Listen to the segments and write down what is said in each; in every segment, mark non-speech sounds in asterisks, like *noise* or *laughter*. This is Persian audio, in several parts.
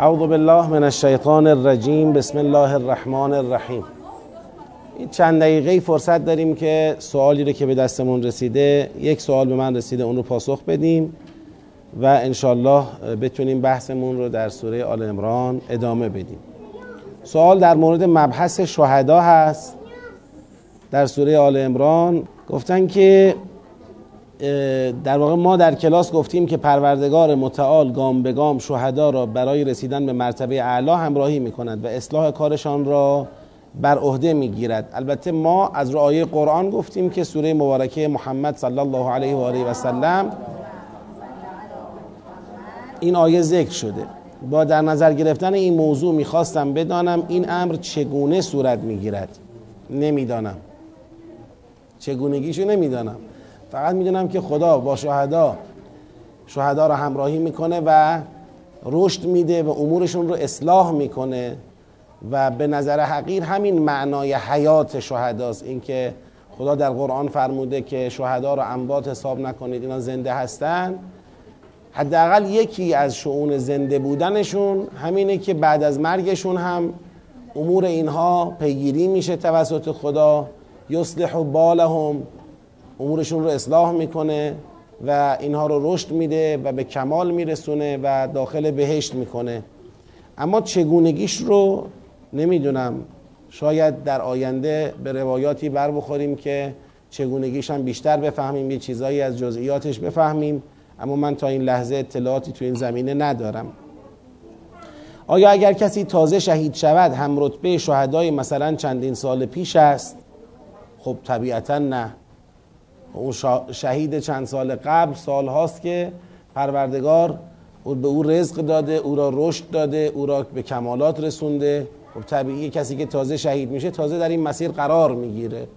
اعوذ بالله من الشیطان الرجیم. بسم الله الرحمن الرحیم. این چند دقیقه فرصت داریم که سوالی رو که به دستمون رسیده یک سوال به من رسیده اون رو پاسخ بدیم و انشالله بتونیم بحثمون رو در سوره آل امران ادامه بدیم. سوال در مورد مبحث شهدا هست در سوره آل امران گفتن که در واقع ما در کلاس گفتیم که پروردگار متعال گام به گام شهدا را برای رسیدن به مرتبه اعلا همراهی می کند و اصلاح کارشان را بر عهده می گیرد البته ما از رعایه قرآن گفتیم که سوره مبارکه محمد صلی الله علیه و آله و سلم این آیه ذکر شده. با در نظر گرفتن این موضوع می‌خواستم بدانم این امر چگونه صورت می‌گیرد. نمی‌دانم. چگونگیشو نمی‌دانم. فقط می‌دونم که خدا با شهدا شهدا رو همراهی می‌کنه و رشد میده و امورشون رو اصلاح می‌کنه و به نظر حقیر همین معنای حیات شهداست. اینکه خدا در قرآن فرموده که شهدا رو انبات حساب نکنید اینا زنده هستن. حداقل یکی از شعون زنده بودنشون همینه که بعد از مرگشون هم امور اینها پیگیری میشه توسط خدا. یصلح بالهم امورشون رو اصلاح می‌کنه و اینها رو رشد میده و به کمال میرسونه و داخل بهشت می‌کنه. اما چگونگیش رو نمی‌دونم. شاید در آینده به روایاتی بر بخوریم که چگونگیش هم بیشتر بفهمیم یه چیزایی از جزئیاتش بفهمیم. اما من تا این لحظه اطلاعاتی تو این زمینه ندارم. آیا اگر کسی تازه شهید شود هم رتبه شهدای مثلا چندین سال پیش است؟ خب طبیعتا نه. اون شهید چند سال قبل سال هاست که پروردگار به او رزق داده او را رشد داده او را به کمالات رسونده. خب طبیعی کسی که تازه شهید میشه تازه در این مسیر قرار می‌گیره.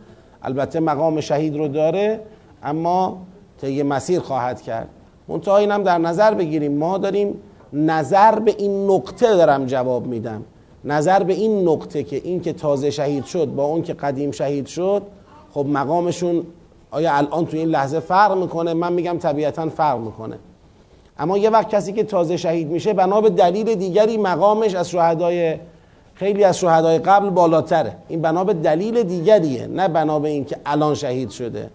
البته مقام شهید رو داره اما طی مسیر خواهد کرد. منتها اینم در نظر بگیریم. ما داریم نظر به این نقطه دارم جواب میدم. نظر به این نقطه که این که تازه شهید شد با اون که قدیم شهید شد خب مقامشون آیا الان تو این لحظه فرق می‌کنه؟ من میگم طبیعتا فرق می‌کنه. اما یه وقت کسی که تازه شهید میشه بنا به دلیل دیگری مقامش از شهدای خیلی از شهدای قبل بالاتره. این بنا به دلیل دیگریه نه بنا به اینکه الان شهید شده.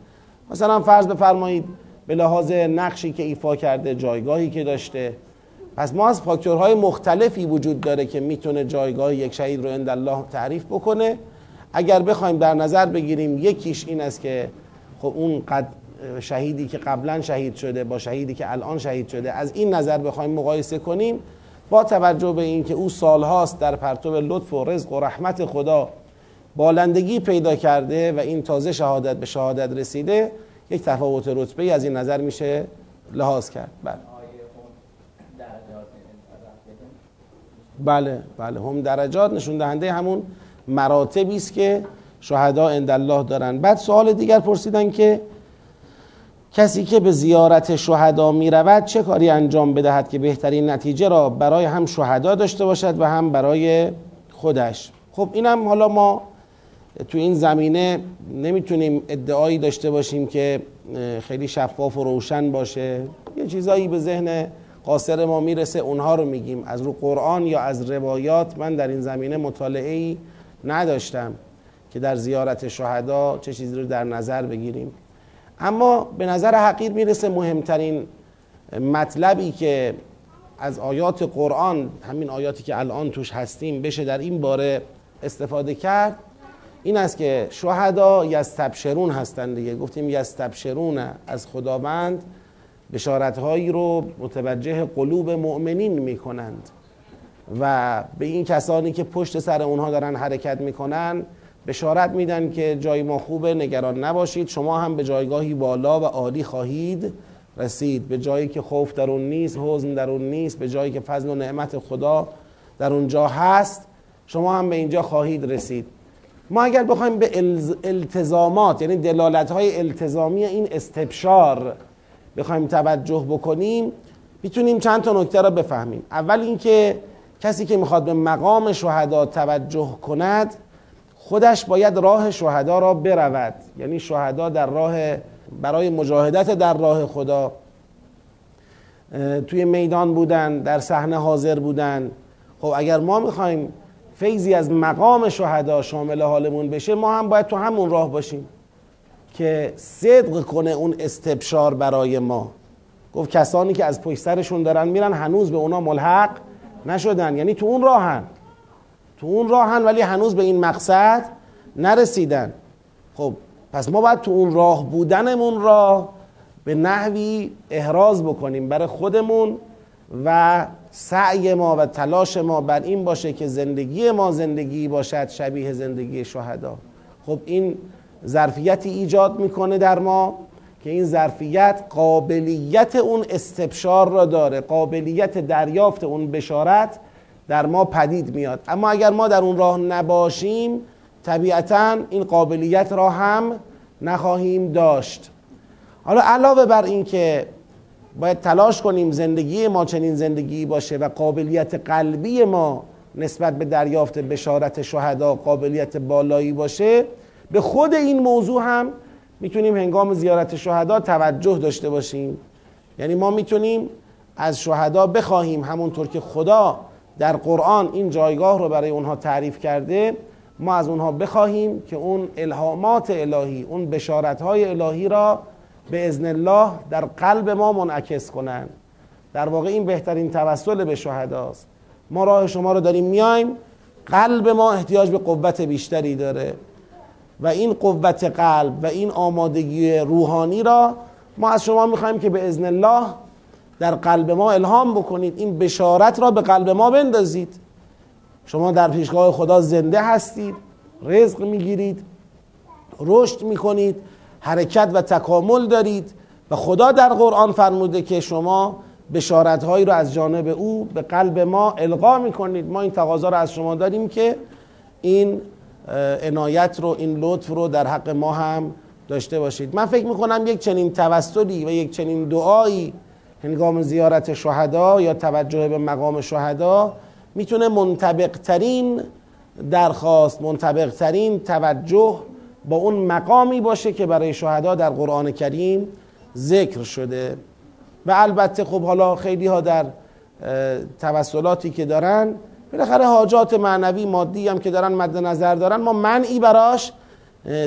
مثلا فرض بفرمایید به لحاظ نقشی که ایفا کرده جایگاهی که داشته. پس ما از فاکتورهای مختلفی وجود داره که می‌تونه جایگاه یک شهید رو عند الله تعریف بکنه. اگر بخوایم در نظر بگیریم یکیش این است که خب اون قد شهیدی که قبلا شهید شده با شهیدی که الان شهید شده از این نظر بخوایم مقایسه کنیم با توجه به اینکه او سالهاست در پرتو لطف و رزق و رحمت خدا بالندگی پیدا کرده و این تازه شهادت به شهادت رسیده یک تفاوت رتبه از این نظر میشه لحاظ کرد. بله. بله بله. هم درجات نشون دهنده همون مراتبی است که شهدا عند الله دارن. بعد سوال دیگر پرسیدن که کسی که به زیارت شهدا می رود چه کاری انجام بدهد که بهترین نتیجه را برای هم شهدا داشته باشد و هم برای خودش. خب اینم حالا ما تو این زمینه نمی‌تونیم ادعایی داشته باشیم که خیلی شفاف و روشن باشه. یه چیزایی به ذهن قاصر ما می‌رسه اونها رو میگیم. از رو قرآن یا از روایات من در این زمینه مطالعه ای نداشتم. که در زیارت شهدا چه چیزی رو در نظر بگیریم. اما به نظر حقیر می‌رسه مهمترین مطلبی که از آیات قرآن همین آیاتی که الان توش هستیم بشه در این باره استفاده کرد این است که شهدا یستبشرون هستند دیگه. گفتیم یستبشرون از خداوند بشارتهایی رو متوجه قلوب مؤمنین می‌کنند و به این کسانی که پشت سر اونها دارن حرکت می‌کنن بشارت میدن که جای ما خوبه نگران نباشید. شما هم به جایگاهی بالا و عالی خواهید رسید. به جایی که خوف در اون نیست حزن در اون نیست به جایی که فضل و نعمت خدا در اونجا هست شما هم به اینجا خواهید رسید. ما اگر بخوایم به التزامات یعنی دلالت های التزامی این استبشار بخوایم توجه بکنیم می‌تونیم چند تا نکته را بفهمیم. اول اینکه کسی که می‌خواد به مقام شهدا توجه کند خودش باید راه شهدا را برود. یعنی شهدا در راه برای مجاهدت در راه خدا. توی میدان بودن در صحنه حاضر بودن. خب اگر ما می‌خوایم فیضی از مقام شهدا شامل حالمون بشه ما هم باید تو همون راه باشیم که صدق کنه اون استبشار برای ما. گفت کسانی که از پشت سرشون دارن میرن هنوز به اونا ملحق نشدن. یعنی تو اون راهن. تو اون راهن ولی هنوز به این مقصد نرسیدن. خب پس ما باید تو اون راه بودنمون را به نحوی احراز بکنیم برای خودمون و سعی ما و تلاش ما بر این باشه که زندگی ما زندگی باشد شبیه زندگی شهدا. خب این ظرفیتی ایجاد می‌کنه در ما که این ظرفیت قابلیت اون استبشار را داره قابلیت دریافت اون بشارت در ما پدید میاد. اما اگر ما در اون راه نباشیم طبیعتا این قابلیت را هم نخواهیم داشت. حالا علاوه بر این که باید تلاش کنیم زندگی ما چنین زندگی باشه و قابلیت قلبی ما نسبت به دریافت بشارت شهدا قابلیت بالایی باشه به خود این موضوع هم می‌تونیم هنگام زیارت شهدا توجه داشته باشیم. یعنی ما می‌تونیم از شهدا بخواهیم همونطور که خدا در قرآن این جایگاه رو برای اونها تعریف کرده ما از اونها بخواهیم که اون الهامات الهی اون بشارت الهی را به ازن الله در قلب ما منعکس کنند. در واقع این بهترین توسل به شهداست. ما راه شما رو داریم میایم قلب ما احتیاج به قوت بیشتری داره. و این قوت قلب و این آمادگی روحانی را ما از شما می‌خوایم که به ازن الله در قلب ما الهام بکنید. این بشارت را به قلب ما بندازید. شما در پیشگاه خدا زنده هستید. رزق می‌گیرید. رشد می‌کنید. حرکت و تکامل دارید. و خدا در قرآن فرموده که شما بشارت هایی رو از جانب او به قلب ما القا می‌کنید. ما این تقاضا رو از شما داریم که این عنایت رو این لطف رو در حق ما هم داشته باشید. من فکر می‌کنم یک چنین توسلی و یک چنین دعایی هنگام زیارت شهدا یا توجه به مقام شهدا می‌تونه منطبق ترین درخواست منطبق ترین توجه با اون مقامی باشه که برای شهدا در قرآن کریم ذکر شده. و البته خب حالا خیلی ها در توسلاتی که دارن بالاخره حاجات معنوی مادی هم که دارن مد نظر دارن ما منعی براش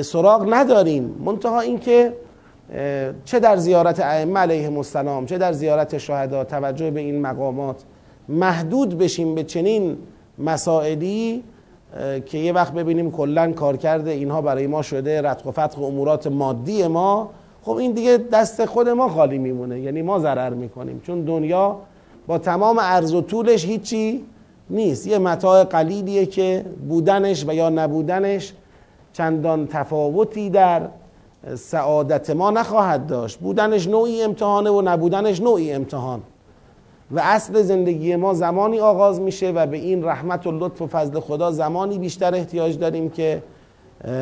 سراغ نداریم. منتها اینکه چه در زیارت ائمه علیهم السلام چه در زیارت شهدا توجه به این مقامات. محدود بشیم به چنین مسائلی که یه وقت ببینیم کلا کار کرده اینها برای ما شده رتق و فتق امورات مادی ما. خب این دیگه دست خود ما خالی میمونه یعنی ما ضرر می‌کنیم. چون دنیا با تمام عرض و طولش هیچی نیست. یه متاع قلیلیه که بودنش و یا نبودنش چندان تفاوتی در سعادت ما نخواهد داشت. بودنش نوعی امتحانه و نبودنش نوعی امتحان. و اصل زندگی ما زمانی آغاز میشه و به این رحمت و لطف و فضل خدا زمانی بیشتر احتیاج داریم که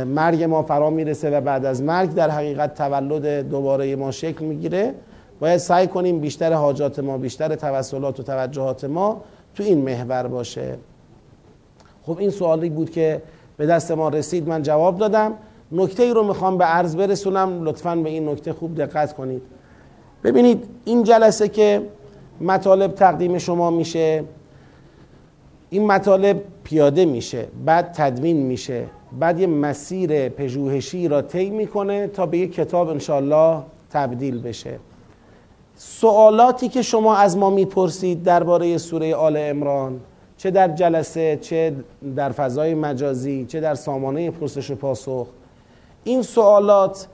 مرگ ما فرا می‌رسه و بعد از مرگ در حقیقت تولد دوباره ما شکل می‌گیره. باید سعی کنیم بیشتر حاجات ما بیشتر توسلات و توجهات ما تو این محور باشه. خب این سوالی بود که به دست ما رسید من جواب دادم. نکته ای رو می‌خوام به عرض برسونم لطفا به این نکته خوب دقت کنید. ببینید این جلسه که مطالب تقدیم شما میشه این مطالب پیاده میشه بعد تدوین میشه بعد یه مسیر پژوهشی را طی می‌کنه تا به یک کتاب انشالله تبدیل بشه. سوالاتی که شما از ما می‌پرسید درباره سوره آل امران چه در جلسه چه در فضای مجازی چه در سامانه پرسش و پاسخ این سوالات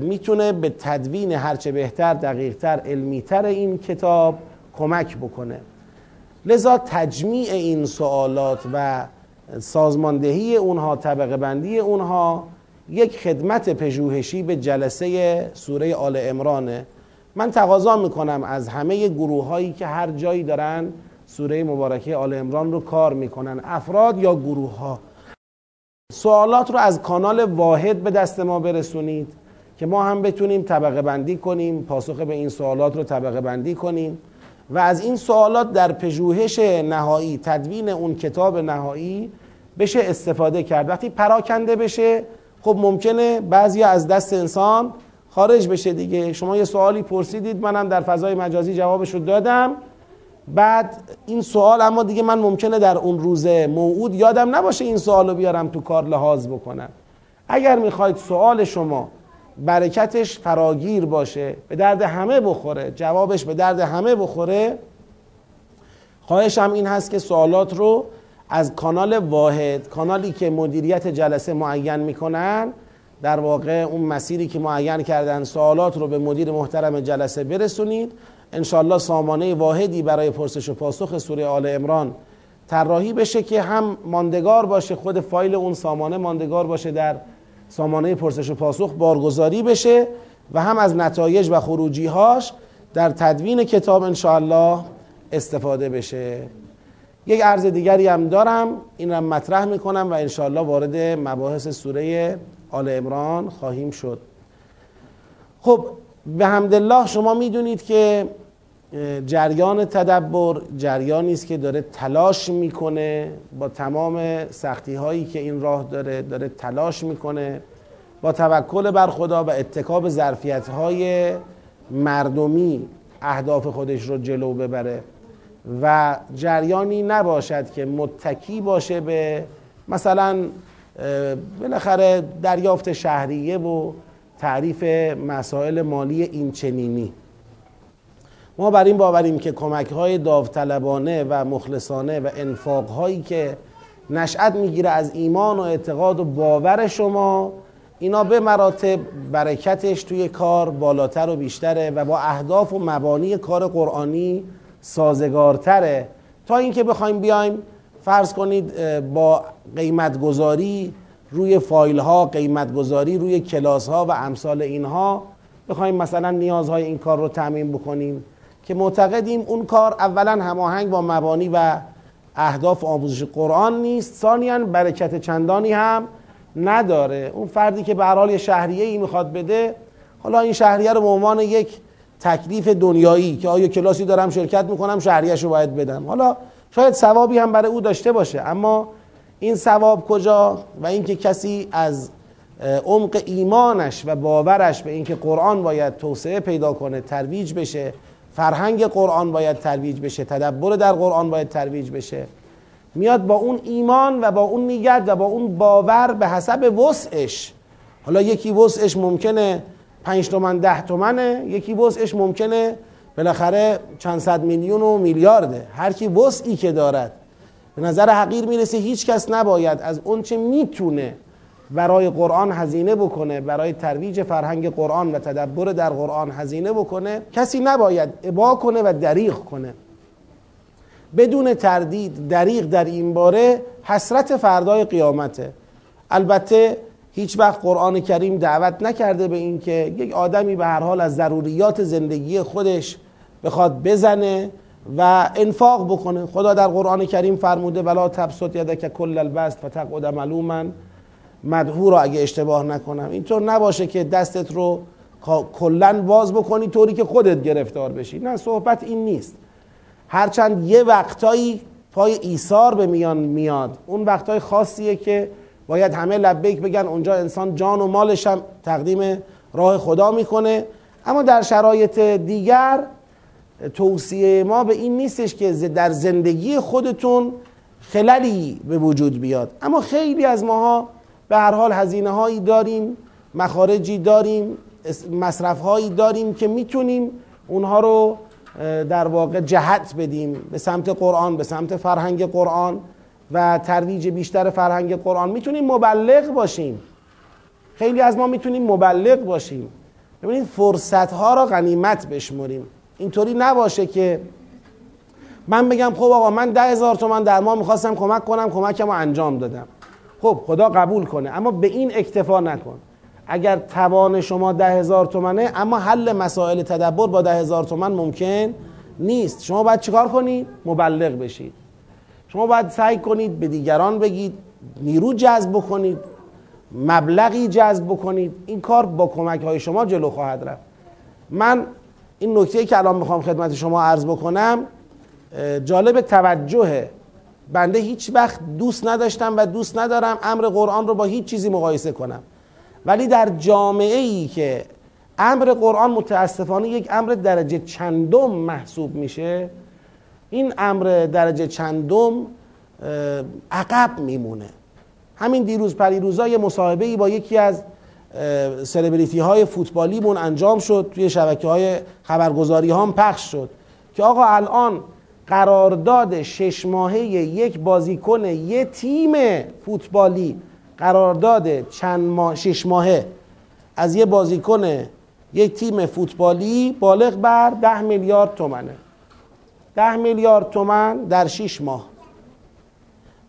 می‌تونه به تدوین هرچه بهتر دقیقتر علمیتر این کتاب کمک بکنه. لذا تجمیع این سوالات و سازماندهی اونها طبقه بندی اونها یک خدمت پژوهشی به جلسه سوره آل امرانه من تقاضا می‌کنم از همه گروه هایی که هر جایی دارن سوره مبارکه آل امران رو کار می‌کنن افراد یا گروه ها سوالات رو از کانال واحد به دست ما برسونید که ما هم بتونیم طبقه بندی کنیم پاسخ به این سوالات رو طبقه بندی کنیم و از این سوالات در پژوهش نهایی تدوین اون کتاب نهایی بشه استفاده کرد. وقتی پراکنده بشه خب ممکنه بعضی از دست انسان خارج بشه دیگه. شما یه سوالی پرسیدید منم در فضای مجازی جوابش رو دادم. بعد این سوال اما دیگه من ممکنه در اون روز موعود یادم نباشه این سوال رو بیارم تو کار لحاظ بکنم. اگر می‌خواید سوال شما برکتش فراگیر باشه به درد همه بخوره جوابش به درد همه بخوره خواهشم این هست که سوالات رو از کانال واحد کانالی که مدیریت جلسه معین می‌کنن در واقع اون مسیری که معین کردن سوالات رو به مدیر محترم جلسه برسونید. انشالله سامانه واحدی برای پرسش و پاسخ سوره آل امران طراحی بشه که هم ماندگار باشه خود فایل اون سامانه ماندگار باشه در سامانه پرسش و پاسخ بارگذاری بشه و هم از نتایج و خروجیهاش در تدوین کتاب انشاءالله استفاده بشه. یک عرض دیگری هم دارم این را مطرح می‌کنم و انشاءالله وارد مباحث سوره آل امران خواهیم شد. خب به حمدالله شما می‌دونید که جریان تدبر جریانی است که داره تلاش می‌کنه با تمام سختی هایی که این راه داره داره تلاش می‌کنه با توکل بر خدا و اتکاب ظرفیت های مردمی اهداف خودش رو جلو ببره و جریانی نباشد که متکی باشه به مثلا بالاخره دریافت شهریه و تعریف مسائل مالی اینچنینی ما بر این باوریم که کمک های داوطلبانه و مخلصانه و انفاق هایی که نشأت می‌گیره از ایمان و اعتقاد و باور شما اینا به مراتب برکتش توی کار بالاتر و بیشتره و با اهداف و مبانی کار قرآنی سازگارتره. تا اینکه بخوایم بیایم فرض کنید با قیمت گذاری روی فایل ها قیمت گذاری روی کلاس ها و امثال اینها بخوایم مثلا نیازهای این کار رو تعمین بکنیم که معتقدیم اون کار اولا هماهنگ با مبانی و اهداف آموزش قرآن نیست ثانیا برکت چندانی هم نداره. اون فردی که به حال شهریه ای می‌خواد بده حالا این شهریه رو به عنوان یک تکلیف دنیایی که آیا کلاسی دارم شرکت می‌کنم شهریهش رو باید بدم. حالا شاید ثوابی هم برای او داشته باشه اما این ثواب کجا و اینکه کسی از عمق ایمانش و باورش به اینکه قرآن باید توسعه پیدا کنه ترویج بشه فرهنگ قرآن باید ترویج بشه تدبر در قرآن باید ترویج بشه میاد با اون ایمان و با اون نیت و با اون باور به حسب وسعش. حالا یکی وسعش ممکنه پنج تومن ده تومنه یکی وسعش ممکنه بالاخره چند صد میلیون و میلیارده. هر کی وسعی که دارد به نظر حقیر می‌رسه هیچ کس نباید از اون چه می‌تونه برای قرآن هزینه بکنه برای ترویج فرهنگ قرآن و تدبر در قرآن هزینه بکنه کسی نباید ابا کنه و دریغ کنه. بدون تردید دریغ در این باره حسرت فردای قیامته. البته هیچ وقت قرآن کریم دعوت نکرده به اینکه یک آدمی به هر حال از ضروریات زندگی خودش بخواد بزنه و انفاق بکنه. خدا در قرآن کریم فرموده ولا تبسط یدک کل البست فتقعد ملوما مدهور اگه اشتباه نکنم. اینطور نباشه که دستت رو کلا باز بکنی طوری که خودت گرفتار بشی. نه صحبت این نیست. هرچند یه وقتایی پای ایثار به میان میاد. اون وقتای خاصیه که باید همه لبیک بگن اونجا انسان جان و مالش هم تقدیم راه خدا می‌کنه. اما در شرایط دیگر توصیه ما به این نیستش که در زندگی خودتون خللی به وجود بیاد. اما خیلی از ماها به هر حال هزینه هایی داریم مخارجی داریم مصرف هایی داریم که می‌تونیم اونها رو در واقع جهت بدیم به سمت قرآن به سمت فرهنگ قرآن و ترویج بیشتر فرهنگ قرآن. می‌تونیم مبلغ باشیم. خیلی از ما می‌تونیم مبلغ باشیم. ببینید فرصت ها را غنیمت بشمریم. اینطوری نباشه که من بگم خب آقا من ده هزار تومن در ما می‌خواستم کمک کنم کمکم رو انجام دادم. خب خدا قبول کنه اما به این اکتفا نکن. اگر توان شما ده هزار تومنه اما حل مسائل تدبر با ده هزار تومن ممکن نیست. شما باید چیکار کنید؟ مبلغ بشید. شما باید سعی کنید به دیگران بگید نیرو جذب بکنید مبلغی جذب بکنید. این کار با کمک های شما جلو خواهد رفت. من این نکته که الان می‌خوام خدمت شما عرض بکنم جالب توجهه بنده هیچ وقت دوست نداشتم و دوست ندارم امر قرآن رو با هیچ چیزی مقایسه کنم. ولی در جامعه ای که امر قرآن متاسفانه یک امر درجه چندم محسوب میشه این امر درجه چندم عقب میمونه. همین دیروز پریروزا یه مصاحبه با یکی از سلبریتی های فوتبالیمون انجام شد توی شبکه های خبرگزاری هم پخش شد. که آقا الان قرارداد شش ماهه یک بازیکن یه تیم فوتبالی قرارداد چند ماه شش ماهه. از یه بازیکن یک تیم فوتبالی بالغ بر ده میلیارد تومنه. ده میلیارد تومن در شش ماه.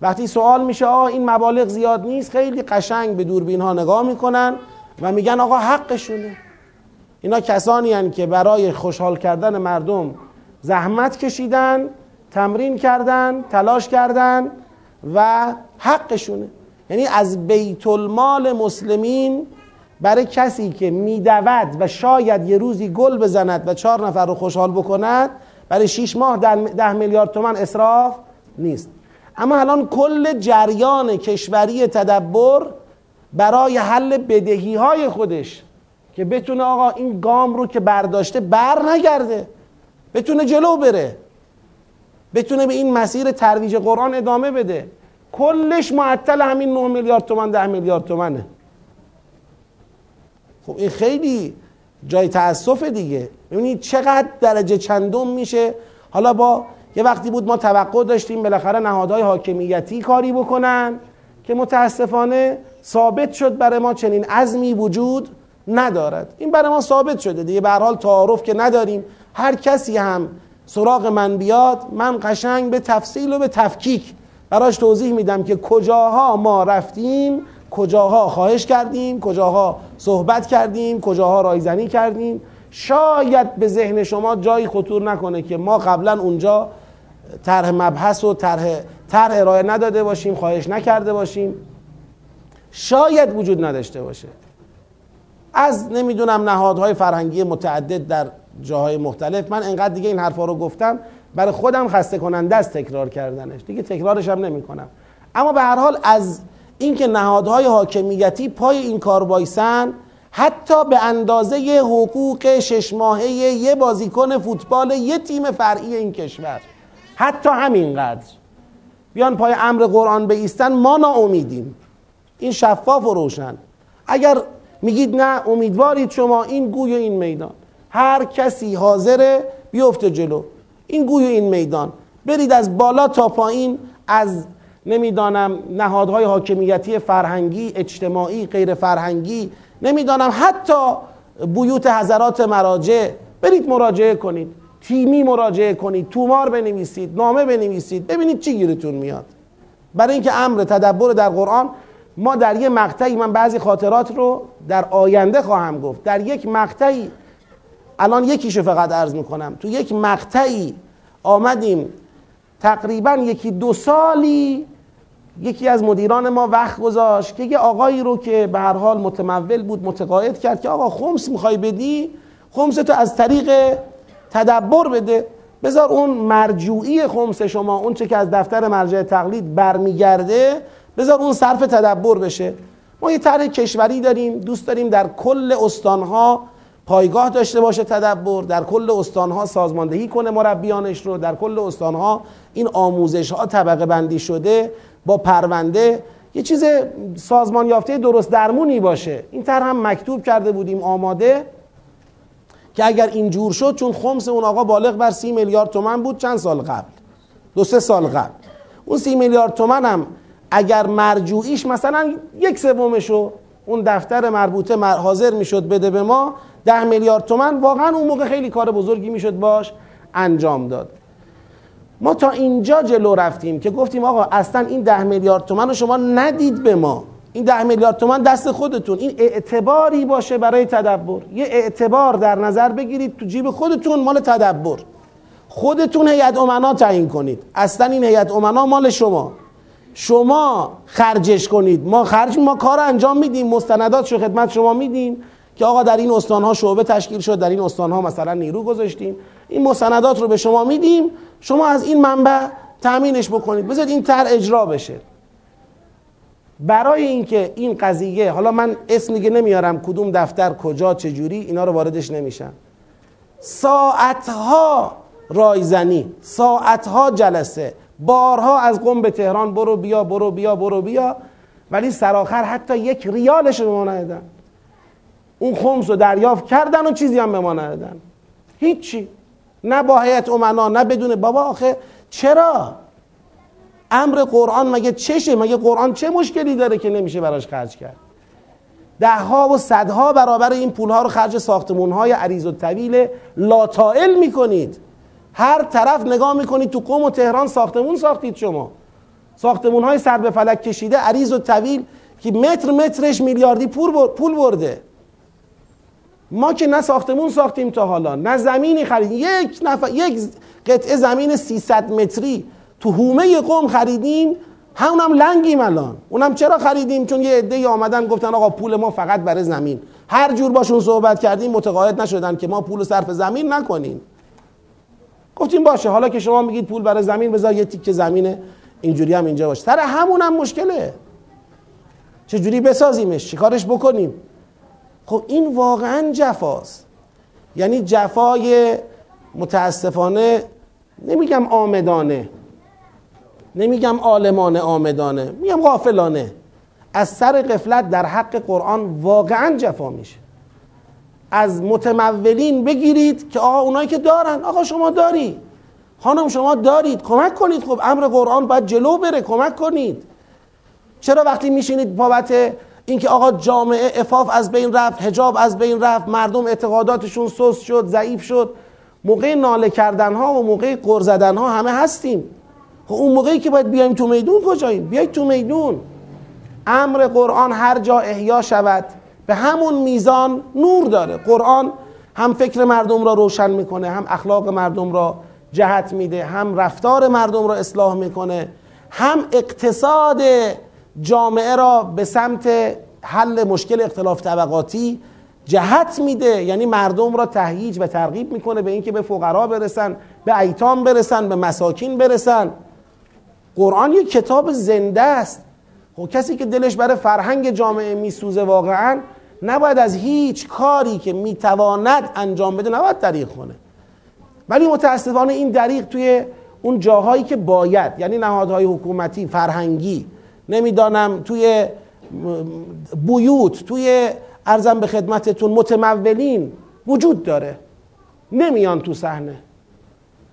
وقتی سوال میشه آقا این مبالغ زیاد نیست؟ خیلی قشنگ به دوربین ها نگاه می‌کنن. و میگن آقا حقشونه. اینا کسانی هن که برای خوشحال کردن مردم زحمت کشیدن تمرین کردن تلاش کردن و حقشونه. یعنی از بیت المال مسلمین برای کسی که میدود و شاید یه روزی گل بزند و چهار نفر رو خوشحال بکند برای شیش ماه ده میلیارد تومن اصراف نیست. اما الان کل جریان کشوری تدبر برای حل بدهی های خودش که بتونه آقا این گام رو که برداشته بر نگرده بتونه جلو بره بتونه به این مسیر ترویج قرآن ادامه بده. کلش معطل همین 9 میلیارد تومن 10 میلیارد تومنه. خب این خیلی جای تاسف دیگه. ببینید چقدر درجه چندم میشه. حالا با یه وقتی بود ما توقع داشتیم بالاخره نهادهای حاکمیتی کاری بکنن. که متاسفانه ثابت شد برای ما چنین عزمی وجود ندارد. این برای ما ثابت شده دیگه. به حال تعارف که نداریم. هر کسی هم سراغ من بیاد من قشنگ به تفصیل و به تفکیک براش توضیح میدم که کجاها ما رفتیم کجاها خواهش کردیم کجاها صحبت کردیم کجاها رایزنی کردیم. شاید به ذهن شما جایی خطور نکنه که ما قبلا اونجا طرح مبحث و طرح طرح ارائه نداده باشیم خواهش نکرده باشیم. شاید وجود نداشته باشه. از نمی‌دونم نهادهای فرهنگی متعدد در جاهای مختلف من انقدر دیگه این حرفا رو گفتم برای خودم خسته کننده است تکرار کردنش. دیگه تکرارش هم نمی کنم اما به هر حال از اینکه نهادهای حاکمیتی پای این کار وایسن حتی به اندازه حقوق شش ماهه یه بازیکن فوتبال یه تیم فرعی این کشور. حتی همینقدر. بیان پای امر قرآن بیستن ما ناامیدیم. این شفاف و روشن. اگر میگید نه امیدوارید شما این گوی و این میدان. هر کسی حاضره بیفته جلو. این گوی و این میدان. برید از بالا تا پایین از نمی‌دانم نهادهای حاکمیتی فرهنگی اجتماعی غیر فرهنگی نمی‌دانم حتی بیوت حضرات مراجع. برید مراجعه کنید. تیمی مراجعه کنید تومار بنویسید نامه بنویسید ببینید چی گیرتون میاد. برای اینکه امر تدبر در قرآن ما در یک مقطعی من بعضی خاطرات رو در آینده خواهم گفت. در یک مقطعی الان یکیشو فقط عرض می‌کنم. تو یک مقطعی آمدیم تقریبا یکی دو سالی یکی از مدیران ما وقت گذاشت که یه آقایی رو که به هر حال متمول بود متقاعد کرد که آقا خمس می‌خوای بدی؟ خمس تو از طریق تدبر بده. بذار اون مرجوعی خمس شما اون چه که از دفتر مرجع تقلید برمیگرده بذار اون صرف تدبر بشه. ما یه طرح کشوری داریم دوست داریم در کل استانها پایگاه داشته باشه تدبر در کل استانها سازماندهی کنه مربیانش رو در کل استانها این آموزش ها طبقه بندی شده با پرونده. یه چیز سازمان یافته درست درمونی باشه. این طرح هم مکتوب کرده بودیم آماده. که اگر اینجور شد چون خمس اون آقا بالغ بر سی میلیارد تومن بود چند سال قبل؟ دو سه سال قبل. اون سی میلیارد تومن هم اگر مرجوعیش مثلا یک سومشو اون دفتر مربوطه حاضر می‌شد بده به ما ده میلیارد تومن واقعا اون موقع خیلی کار بزرگی می‌شد باش انجام داد. ما تا اینجا جلو رفتیم که گفتیم آقا اصلا این ده میلیارد تومن رو شما ندید به ما. این ده میلیارد تومن دست خودتون. این اعتباری باشه برای تدبر. یه اعتبار در نظر بگیرید تو جیب خودتون مال تدبر. خودتون هیئت امنا تعیین کنید. اصلا این هیئت امنا مال شما. شما خرجش کنید. ما خرج ما کار انجام میدیم. مستندات شو خدمت شما میدیم که آقا در این استانها شعبه تشکیل شد در این استانها مثلا نیرو گذاشتیم. این مستندات رو به شما میدیم. شما از این منبع تامینش بکنید. بذارید این طرح اجرا بشه. برای اینکه این قضیه حالا من اسم دیگه نمیارم کدوم دفتر کجا چجوری اینا رو واردش نمیشم. ساعتها رایزنی ساعتها جلسه بارها از قم به تهران برو بیا برو بیا برو بیا ولی سرآخر حتی یک ریالش به ما ندادن اون خمس رو دریافت کردن و چیزی هم به ما ندادن هیچی. نه با هیئت امنا نه بدون. بابا آخه چرا؟ امر قرآن مگه چشه؟ مگه قرآن چه مشکلی داره که نمیشه براش خرج کرد؟ ده ها و صدها برابر این پول ها رو خرج ساختمون های عریض و طویل لاتائل می‌کنید. هر طرف نگاه می‌کنید تو قوم و تهران ساختمون ساختید شما. ساختمون های سر به فلک کشیده عریض و طویل که متر مترش میلیاردی پول برده. ما که نه ساختمون ساختیم تا حالا نه زمینی خرید یک نفر یک قطعه زمین 300 متری تو حومه قوم خریدیم همونم لنگیم الان. اونم چرا خریدیم؟ چون یه عده آمدن گفتن آقا پول ما فقط برای زمین. هر جور باشون صحبت کردیم متقاعد نشدن که ما پول صرف زمین نکنیم. گفتیم باشه حالا که شما میگید پول برای زمین بذار یه تیکه زمین اینجوری هم اینجا باشه. سر همون هم مشکله. چجوری بسازیمش؟ چیکارش بکنیم؟ خب این واقعا جفاست. یعنی جفای متاسفانه نمیگم آمدانه. نمیگم عالمانه آمدانه میگم غافلانه. از سر قفلت در حق قرآن واقعا جفا میشه. از متمولین بگیرید که آقا اونایی که دارن. آقا شما داری. خانم شما دارید. کمک کنید. خب امر قرآن باید جلو بره. کمک کنید. چرا وقتی میشینید بابت اینکه آقا جامعه افاف از بین رفت حجاب از بین رفت مردم اعتقاداتشون سست شد ضعیف شد. موقع ناله کردن ها و موقع قر زدن ها همه هستیم. خب اون موقعی که باید بیایم تو میدون کجاییم؟ بیایید تو میدون. امر قرآن هر جا احیا شود به همون میزان نور داره. قرآن هم فکر مردم را روشن می‌کنه هم اخلاق مردم را جهت میده هم رفتار مردم را اصلاح می‌کنه هم اقتصاد جامعه را به سمت حل مشکل اختلاف طبقاتی جهت میده. یعنی مردم را تهییج و ترغیب می‌کنه به اینکه به فقرا برسن به ایتام برسن به مساکین برسن. قرآن یک کتاب زنده است. خب کسی که دلش برای فرهنگ جامعه میسوزه واقعا نباید از هیچ کاری که می‌تواند انجام بده نباید دریغ کنه. ولی متاسفانه این دریغ توی اون جاهایی که باید یعنی نهادهای حکومتی فرهنگی نمی‌دانم توی بیوت توی ارزم به خدمتتون متمولین وجود داره. نمیان تو صحنه.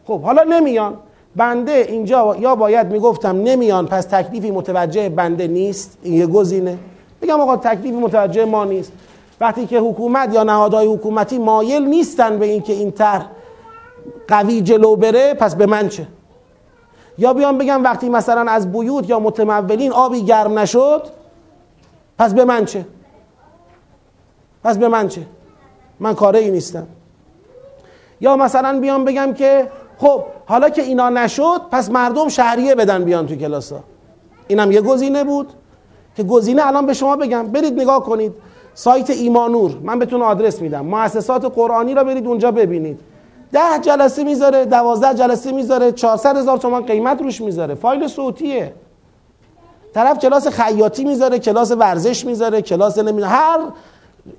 خب حالا نمیان. بنده اینجا یا باید می‌گفتم نمیان پس تکلیفی متوجه بنده نیست؟ این یه گزینه. بگم آقا تکلیفی متوجه ما نیست. وقتی که حکومت یا نهادهای حکومتی مایل نیستن به اینکه این طرح قوی جلو بره پس به من چه؟ یا بیان بگم وقتی مثلا از بیوت یا متمولین آبی گرم نشد پس به من چه؟ پس به من چه؟ من کاره ای نیستم. یا مثلا بیان بگم که خب حالا که اینا نشد پس مردم شهریه بدن بیان تو کلاس اینم یه گزینه بود که گزینه الان به شما بگم. برید نگاه کنید. سایت ایمانور من بهتون آدرس میدم. مؤسسات قرآنی را برید اونجا ببینید. ده جلسه می‌ذاره دوازده جلسه می‌ذاره 400 هزار تومان قیمت روش می‌ذاره. فایل صوتیه. طرف کلاس خیاطی می‌ذاره کلاس ورزش می‌ذاره کلاس نمی‌دونم. هر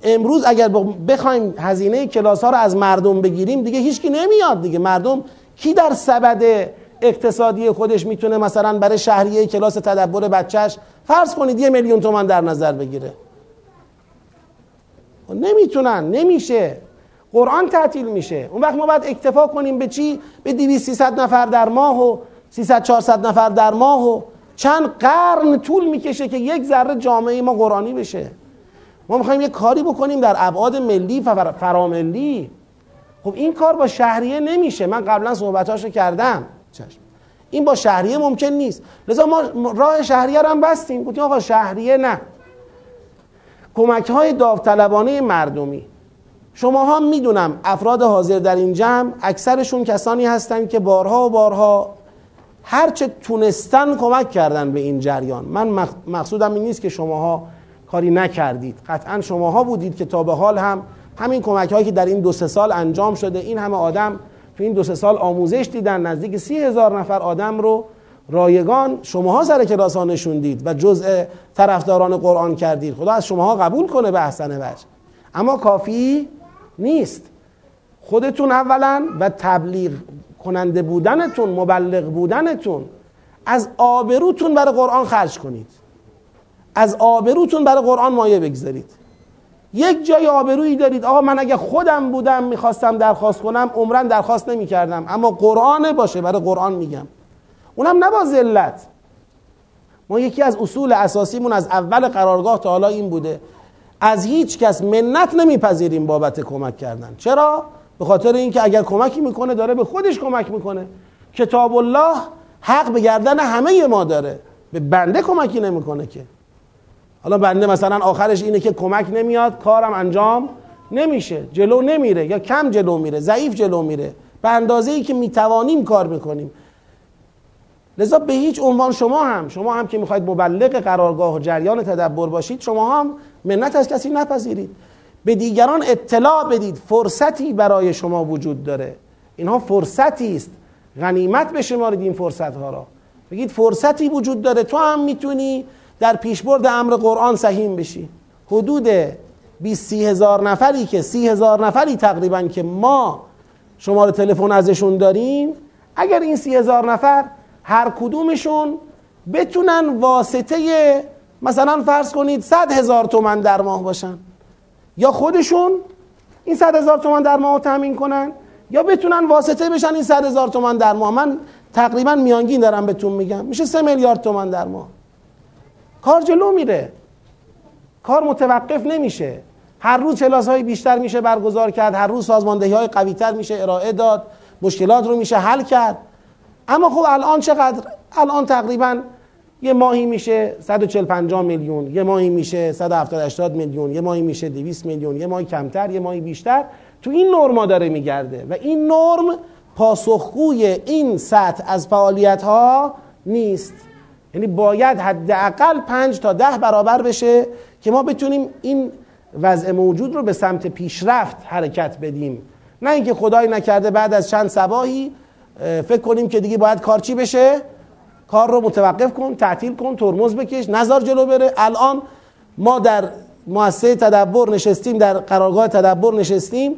امروز اگر بخوایم هزینه کلاس ها رو از مردم بگیریم دیگه هیچکی نمیاد دیگه. مردم کی در سبد اقتصادی خودش می‌تونه مثلا برای شهریه کلاس تدبر بچهش فرض کنید یه میلیون تومن در نظر بگیره؟ خب نمی‌تونن نمیشه. قرآن تعطیل میشه. اون وقت ما باید اکتفا کنیم به چی؟ به 200 300 نفر در ماه و 300 400 نفر در ماه و چند قرن طول می‌کشه که یک ذره جامعه ما قرآنی بشه. ما می‌خوایم یه کاری بکنیم در ابعاد ملی و فراملی. خب این کار با شهریه نمیشه. من قبلا صحبتاشو کردم. چشم. این با شهریه ممکن نیست. لذا ما راه شهریه رو هم بستیم. گفتیم آقا شهریه نه. کمک های داوطلبانه مردمی. شما ها می‌دونم افراد حاضر در این جمع اکثرشون کسانی هستند که بارها و بارها هرچه تونستن کمک کردن به این جریان. من مقصودم این نیست که شماها کاری نکردید. قطعا شماها بودید که تا به حال هم همین کمک هایی که در این دو سه سال انجام شده این همه آدم تو این دو سه سال آموزش دیدن نزدیک سی هزار نفر آدم رو رایگان شماها سر کلاس ها نشوندید و جزء طرفداران قرآن کردید. خدا از شماها قبول کنه به احسن وجه. اما کافی نیست. خودتون اولا و تبلیغ کننده بودنتون مبلغ بودنتون از آبروتون برای قرآن خرج کنید. از آبروتون برای قرآن مایه بگذارید. یک جای آبرویی دارید. آقا من اگه خودم بودم می‌خواستم درخواست کنم عمرن درخواست نمی‌کردم. اما قرآن باشه برای قرآن میگم. اونم نه با ذلت. ما یکی از اصول اساسیمون از اول قرارگاه تا حالا این بوده. از هیچ کس منت نمیپذیریم بابت کمک کردن. چرا؟ به خاطر اینکه اگر کمکی می‌کنه داره به خودش کمک می‌کنه. کتاب الله حق به گردن همه ما داره. به بنده کمکی نمی‌کنه که. حالا بنده مثلا آخرش اینه که کمک نمیاد کارم انجام نمیشه. جلو نمیره یا کم جلو میره ضعیف جلو میره. به اندازه ای که می‌توانیم کار می‌کنیم. لذا به هیچ عنوان شما هم شما هم که می‌خواید مبلغ قرارگاه و جریان تدبر باشید شما هم منت از کسی نپذیرید. به دیگران اطلاع بدید فرصتی برای شما وجود داره. اینها فرصتی است. غنیمت بشمارید این فرصت ها را. بگید فرصتی وجود داره تو هم می‌تونی در پیشبرد امر قرآن سهیم بشی. حدود 20 هزار نفری که سی هزار نفری تقریبا که ما شماره تلفن ازشون داریم اگر این سی هزار نفر هر کدومشون بتونن واسطه مثلا فرض کنید صد هزار تومن در ماه باشن. یا خودشون این صد هزار تومن در ماه تامین کنن یا بتونن واسطه بشن این صد هزار تومن در ماه. من تقریبا میانگین دارم بهتون میگم. میشه سه میلیارد تومن در ماه. کار جلو میره. کار متوقف نمیشه. هر روز کلاس های بیشتر میشه برگزار کرد هر روز سازماندهی های قوی تر میشه ارائه داد مشکلات رو میشه حل کرد. اما خب الان چقدر؟ الان تقریبا یه ماهی میشه 140 50 میلیون یه ماهی میشه 170 80 میلیون یه ماهی میشه 200 میلیون یه ماهی کمتر یه ماهی بیشتر. تو این نرما داره میگرده و این نرم پاسخگوی این سطح از فعالیت ها نیست. یعنی باید حداقل پنج تا ده برابر بشه که ما بتونیم این وضع موجود رو به سمت پیشرفت حرکت بدیم. نه اینکه خدای نکرده بعد از چند سباهی فکر کنیم که دیگه باید کار چی بشه؟ کار رو متوقف کن تعطیل کن ترمز بکش نظر جلو بره. الان ما در مؤسسه تدبر نشستیم در قرارگاه تدبر نشستیم.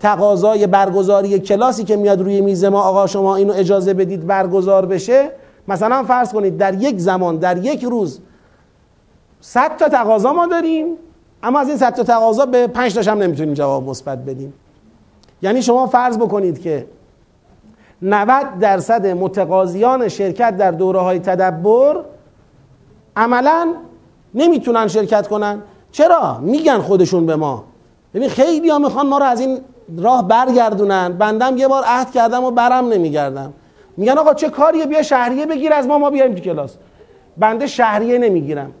تقاضای برگزاری کلاسی که میاد روی میز ما آقا شما اینو اجازه بدید برگزار بشه. مثلا فرض کنید در یک زمان در یک روز 100 تا تقاضا ما داریم اما از این 100 تا تقاضا به 5 تاش هم نمی‌تونیم جواب مثبت بدیم. یعنی شما فرض بکنید که 90 درصد متقاضیان شرکت در دوره های تدبر عملا نمی‌تونن شرکت کنن. چرا؟ میگن خودشون به ما. ببین خیلی ها می‌خوان ما رو از این راه برگردونن. بندم یه بار عهد کردم و برم نمیگردم. میگن آقا چه کاریه؟ بیا شهریه بگیر از ما ما بیایم تو کلاس. بنده شهریه نمی‌گیرم.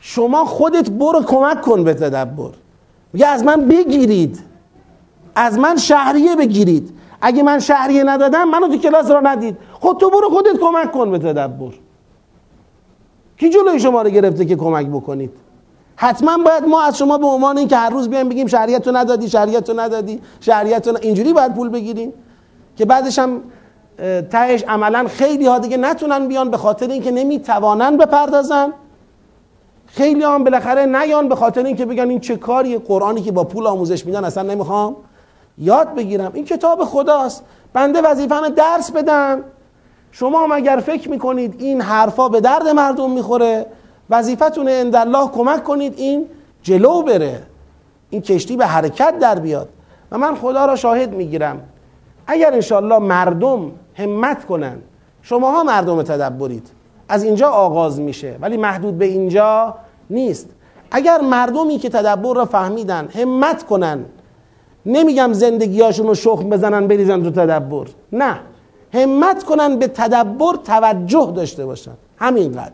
شما خودت برو کمک کن به تدبر. میگه از من بگیرید. از من شهریه بگیرید. اگه من شهریه ندادم منو تو کلاس را ندید. خود تو برو خودت کمک کن به تدبر. کی جلوی شما رو گرفته که کمک بکنید؟ حتما باید ما از شما به عنوان اینکه هر روز بیایم بگیم شهریت تو ندادی شهریت تو ندادی شهریت تو اینجوری باید پول بگیریم که بعدش هم تهش عملا خیلی ها دیگه نتونن بیان به خاطر اینکه نمی‌توانن بپردازن. خیلی هم بالاخره نیان به خاطر اینکه بگن این چه کاری قرآنی که با پول آموزش میدن اصلا نمی‌خوام یاد بگیرم. این کتاب خداست. بنده وظیفم درس بدم. شما هم اگر فکر می‌کنید این حرفا به درد مردم می‌خوره وظیفتون الله کمک کنید این جلو بره. این کشتی به حرکت در بیاد. و من خدا را شاهد می‌گیرم. اگر انشالله مردم همت کنن شماها مردم تدبرید. از اینجا آغاز میشه ولی محدود به اینجا نیست. اگر مردمی که تدبر را فهمیدن همت کنن نمیگم زندگیاشون رو شخم بزنن بریزن تو تدبر. نه. همت کنن به تدبر توجه داشته باشن. همینقدر.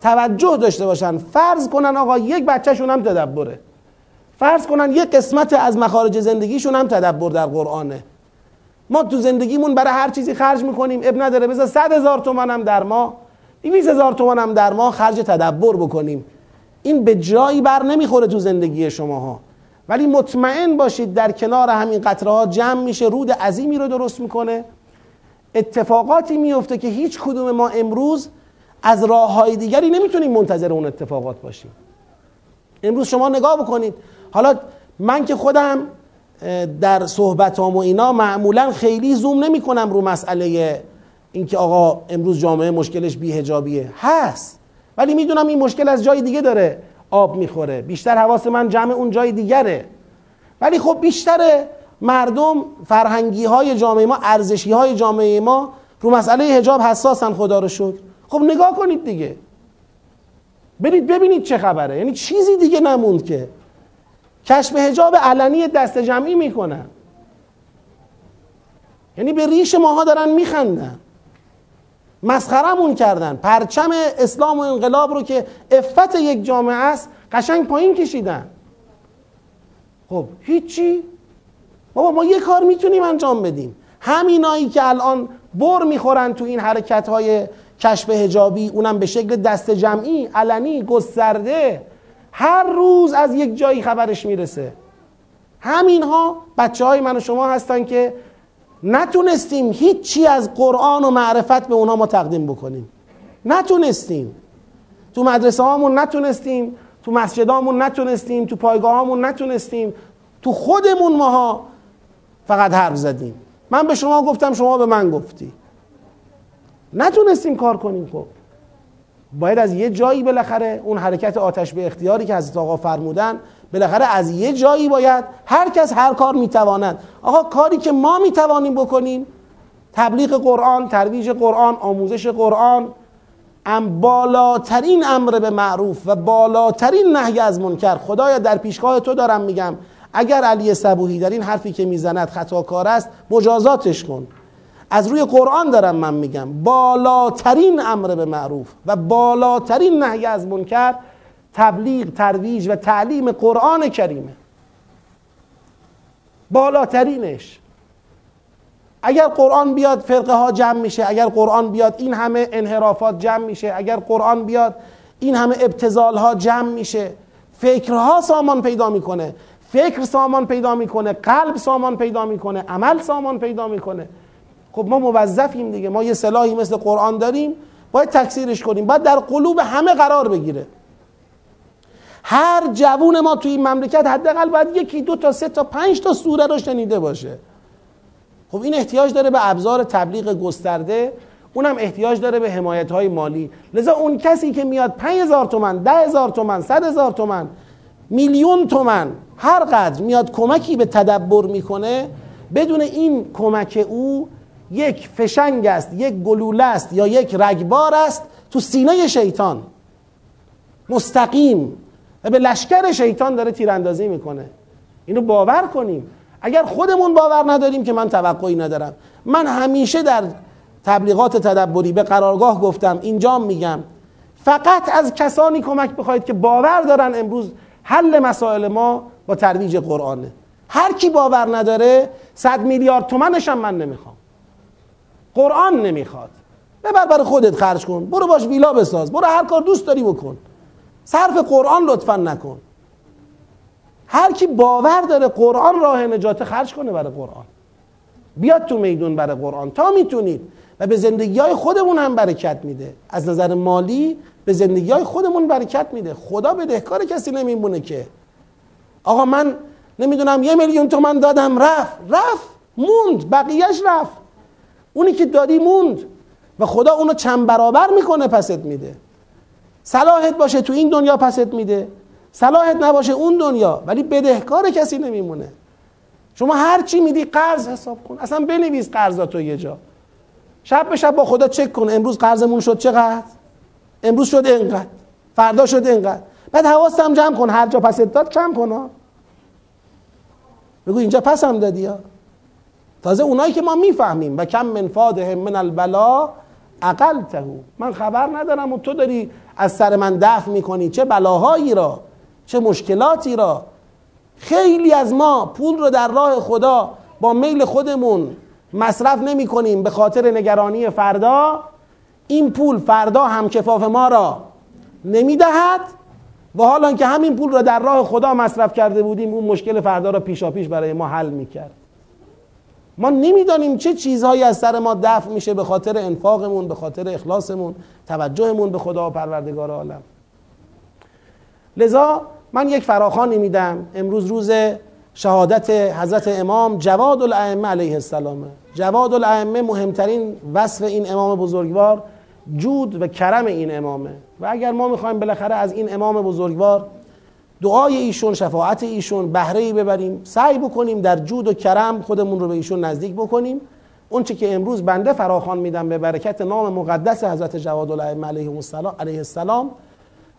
توجه داشته باشن. فرض کنن آقا یک بچهشون هم تدبره. فرض کنن یک قسمت از مخارج زندگیشون هم تدبر در قرآنه. ما تو زندگیمون برای هر چیزی خرج می‌کنیم. اب نداره. بذار صد هزار تومن هم در ما 200 هزار تومن هم در ما خرج تدبر بکنیم. این به جایی بر نمی‌خوره تو زندگی شماها. ولی مطمئن باشید در کنار همین قطره ها جمع میشه رود عظیمی رو درست می‌کنه. اتفاقاتی میفته که هیچ کدوم ما امروز از راه های دیگری نمی‌تونیم منتظر اون اتفاقات باشیم. امروز شما نگاه بکنید. حالا من که خودم در صحبتام و اینا معمولا خیلی زوم نمی کنم رو مسئله اینکه آقا امروز جامعه مشکلش بیهجابیه هست. ولی می‌دونم این مشکل از جای دیگه داره آب می‌خوره. بیشتر حواس من جمع اون جای دیگره. ولی خب بیشتر مردم فرهنگی های جامعه ما ارزشی های جامعه ما رو مسئله هجاب حساسن خدا رو شد خب نگاه کنید دیگه. برید ببینید چه خبره. یعنی چیزی دیگه نموند که کشف هجاب علنی دست جمعی می‌کنن یعنی به ریش ماها دارن میخندن. مسخرمون کردن. پرچم اسلام و انقلاب رو که افت یک جامعه است قشنگ پایین کشیدن. خب هیچی؟ بابا ما یه کار می‌تونیم انجام بدیم. همینایی که الان بر می‌خورن تو این حرکت های کشف هجابی اونم به شکل دست جمعی علنی گسترده. هر روز از یک جایی خبرش می‌رسه. همینها بچه های من و شما هستن که نتونستیم هیچی از قرآن و معرفت به اونها ما تقدیم بکنیم. نتونستیم. تو مدرسه هامون نتونستیم تو مسجدامون نتونستیم تو پایگاه هامون نتونستیم تو خودمون ماها فقط حرف زدیم. من به شما گفتم شما به من گفتی. نتونستیم کار کنیم خب. باید از یه جایی بالاخره اون حرکت آتش به اختیاری که حضرت آقا فرمودن بالاخره از یه جایی باید هر کس هر کار می‌تواند. آقا کاری که ما می‌توانیم بکنیم تبلیغ قرآن ترویج قرآن آموزش قرآن ام بالاترین امر به معروف و بالاترین نهی از منکر. خدایا در پیشگاه تو دارم میگم اگر علی صبوهی در این حرفی که می‌زند خطاکار است مجازاتش کن. از روی قرآن دارم من میگم. بالاترین امر به معروف و بالاترین نهی از منکر تبلیغ ترویج و تعلیم قرآن کریمه. بالاترینش. اگر قرآن بیاد فرقه ها جمع میشه اگر قرآن بیاد این همه انحرافات جمع میشه اگر قرآن بیاد این همه ابتزال ها جمع میشه فکرها سامان پیدا می‌کنه. فکر سامان پیدا می‌کنه قلب سامان پیدا می‌کنه عمل سامان پیدا می‌کنه. خب ما موظفیم دیگه ما یه سلاحی مثل قرآن داریم باید تکثیرش کنیم. باید در قلوب همه قرار بگیره. هر جوون ما توی این مملکت حداقل باید یکی دو تا سه تا پنج تا سوره رو شنیده باشه. خب این احتیاج داره به ابزار تبلیغ گسترده اونم احتیاج داره به حمایت های مالی. لذا اون کسی که میاد 5000 تومن ده هزار تومن صد هزار تومن میلیون تومن هر قدر میاد کمکی به تدبر می‌کنه بدون این کمک او یک فشنگ است یک گلوله است یا یک رگبار است تو سینه شیطان. مستقیم. و به لشکر شیطان داره تیراندازی می‌کنه. اینو باور کنیم. اگر خودمون باور نداریم که من توقعی ندارم. من همیشه در تبلیغات تدبری به قرارگاه گفتم اینجام میگم. فقط از کسانی کمک بخواید که باور دارن امروز حل مسائل ما با ترویج قرآنه. هر کی باور نداره صد میلیارد تومنش هم من نمی‌خوام. قرآن نمی‌خواد. ببر برای خودت خرج کن. برو باش ویلا بساز. برو هر کار دوست داری بکن. صرف قرآن لطفا نکن. هر کی باور داره قرآن راه نجات خرج کنه برای قرآن. بیاد تو میدون برای قرآن. تا می‌تونید. و به زندگی های خودمون هم برکت میده. از نظر مالی به زندگی های خودمون برکت میده. خدا بدهکار کسی نمیمونه که. آقا من نمی‌دونم یه میلیون تومن دادم رفت. رفت. موند. بقیهش رفت. اونی که دادی موند و خدا اونو چند برابر می‌کنه پست میده. صلاحت باشه تو این دنیا پست میده. صلاحت نباشه اون دنیا ولی بدهکار کسی نمیمونه. شما هر چی میدی قرض حساب کن. اصلا بنویس قرضاتو یه جا. شب به شب با خدا چک کن. امروز قرضمون شد چقدر؟ امروز شد اینقدر. فردا شد اینقدر. بعد حواستم جمع کن. هر جا پست داد کم کن بگو اینجا پسم دادی ها. تازه اونایی که ما می‌فهمیم. و کم من فادهم من البلا تهو من خبر ندارم و تو داری از سر من دفع می‌کنی. چه بلاهایی را چه مشکلاتی را. خیلی از ما پول رو در راه خدا با میل خودمون مصرف نمی کنیم به خاطر نگرانی فردا. این پول فردا هم کفاف ما را نمی‌دهد. و حالا که همین پول را در راه خدا مصرف کرده بودیم اون مشکل فردا را پیشا پیش برای ما حل می‌کرد. ما نمی‌دانیم چه چیزهایی از سر ما دفع میشه به خاطر انفاقمون به خاطر اخلاصمون توجهمون به خدا و پروردگار عالم. لذا من یک فراخانی میدم. امروز روز شهادت حضرت امام جواد الائمه علیه السلامه. جواد الائمه مهمترین وصف این امام بزرگوار جود و کرم این امامه. و اگر ما می‌خوایم بالاخره از این امام بزرگوار دعای ایشون شفاعت ایشون بهره ای ببریم سعی بکنیم در جود و کرم خودمون رو به ایشون نزدیک بکنیم. اون که امروز بنده فراخوان میدم به برکت نام مقدس حضرت جواد الائمه علیه السلام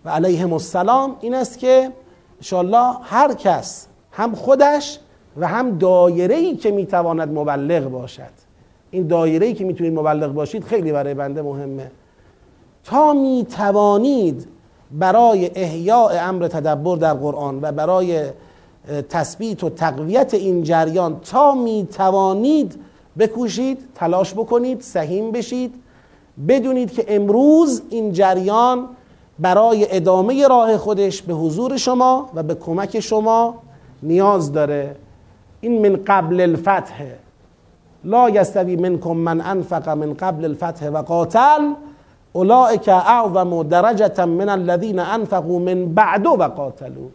و علیهم السلام این است که انشاءالله هر کس هم خودش و هم دایره ای که می‌تواند مبلغ باشد. این دایره ای که می‌تونید مبلغ باشید خیلی برای بنده مهمه. تا می‌توانید برای احیاء امر تدبر در قرآن و برای تثبیت و تقویت این جریان تا می‌توانید بکوشید تلاش بکنید سهیم بشید بدونید که امروز این جریان برای ادامه راه خودش به حضور شما و به کمک شما نیاز داره. این من قبل الفتح. لا یستوی منکم من انفق من قبل الفتح و قاتل. اولئک اعظم درجه من الذین انفقوا من بعد و قاتلوا.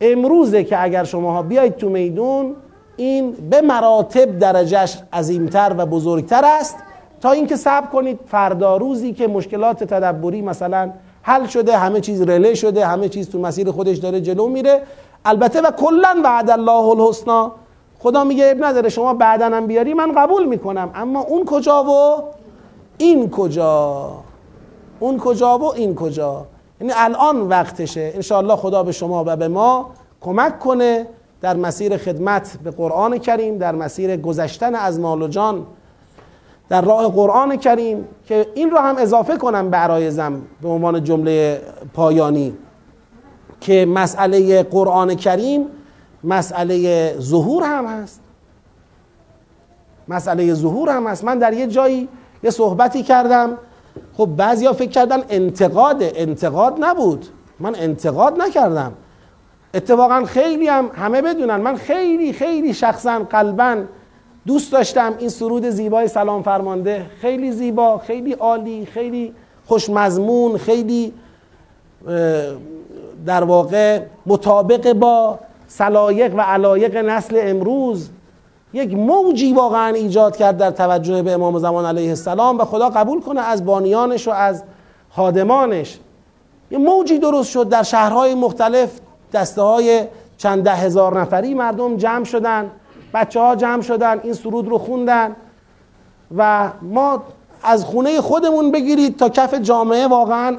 امروزه که اگر شما بیاید تو میدون این به مراتب درجهش عظیمتر و بزرگتر است. تا اینکه صبر کنید فردا روزی که مشکلات تدبری مثلا حل شده همه چیز رله شده همه چیز تو مسیر خودش داره جلو میره. البته و کلا وعد الله الحسنا. خدا میگه اب نداره شما بعدنم بیاری من قبول می‌کنم. اما اون کجا و؟ این کجا؟ اون کجا و این کجا؟ یعنی الان وقتشه. انشاءالله خدا به شما و به ما کمک کنه در مسیر خدمت به قرآن کریم در مسیر گذشتن از مال و جان در راه قرآن کریم که این رو هم اضافه کنم به عرایزم به عنوان جمله پایانی که مسئله قرآن کریم مسئله ظهور هم هست. مسئله ظهور هم هست. من در یه جایی یه صحبتی کردم. خب بعضیا فکر کردن انتقاد انتقاد نبود. من انتقاد نکردم. اتفاقا خیلی هم همه بدونن. من خیلی خیلی شخصا قلبا دوست داشتم این سرود زیبای سلام فرمانده. خیلی زیبا خیلی عالی خیلی خوشمزمون خیلی در واقع مطابق با سلایق و علایق نسل امروز. یک موجی واقعا ایجاد کرد در توجه به امام زمان علیه السلام و خدا قبول کنه از بانیانش و از خادمانش. یه موجی درست شد در شهرهای مختلف. دسته های چند ده هزار نفری مردم جمع شدن. بچه ها جمع شدن این سرود رو خوندن. و ما از خونه خودمون بگیرید تا کف جامعه واقعا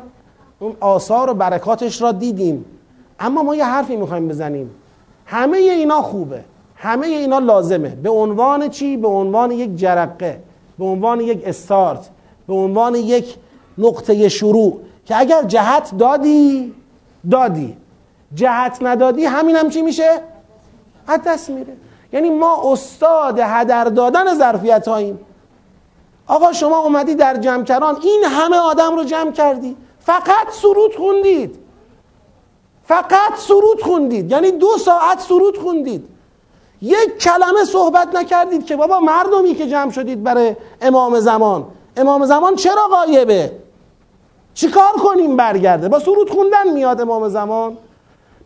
اون آثار و برکاتش را دیدیم. اما ما یه حرفی می‌خوایم بزنیم. همه اینا خوبه. همه اینا لازمه. به عنوان چی؟ به عنوان یک جرقه. به عنوان یک استارت. به عنوان یک نقطه شروع. که اگر جهت دادی دادی. جهت ندادی همین هم چی میشه؟ از دست میره. یعنی ما استاد هدر دادن ظرفیت هاییم آقا شما اومدی در جمع این همه آدم رو جمع کردی. فقط سرود خوندید. فقط سرود خوندید. یعنی دو ساعت سرود خوندید. یک کلمه صحبت نکردید که بابا مردمی که جمع شدید برای امام زمان. امام زمان چرا غایبه؟ چیکار کنیم برگرده؟ با سرود خوندن میاد امام زمان.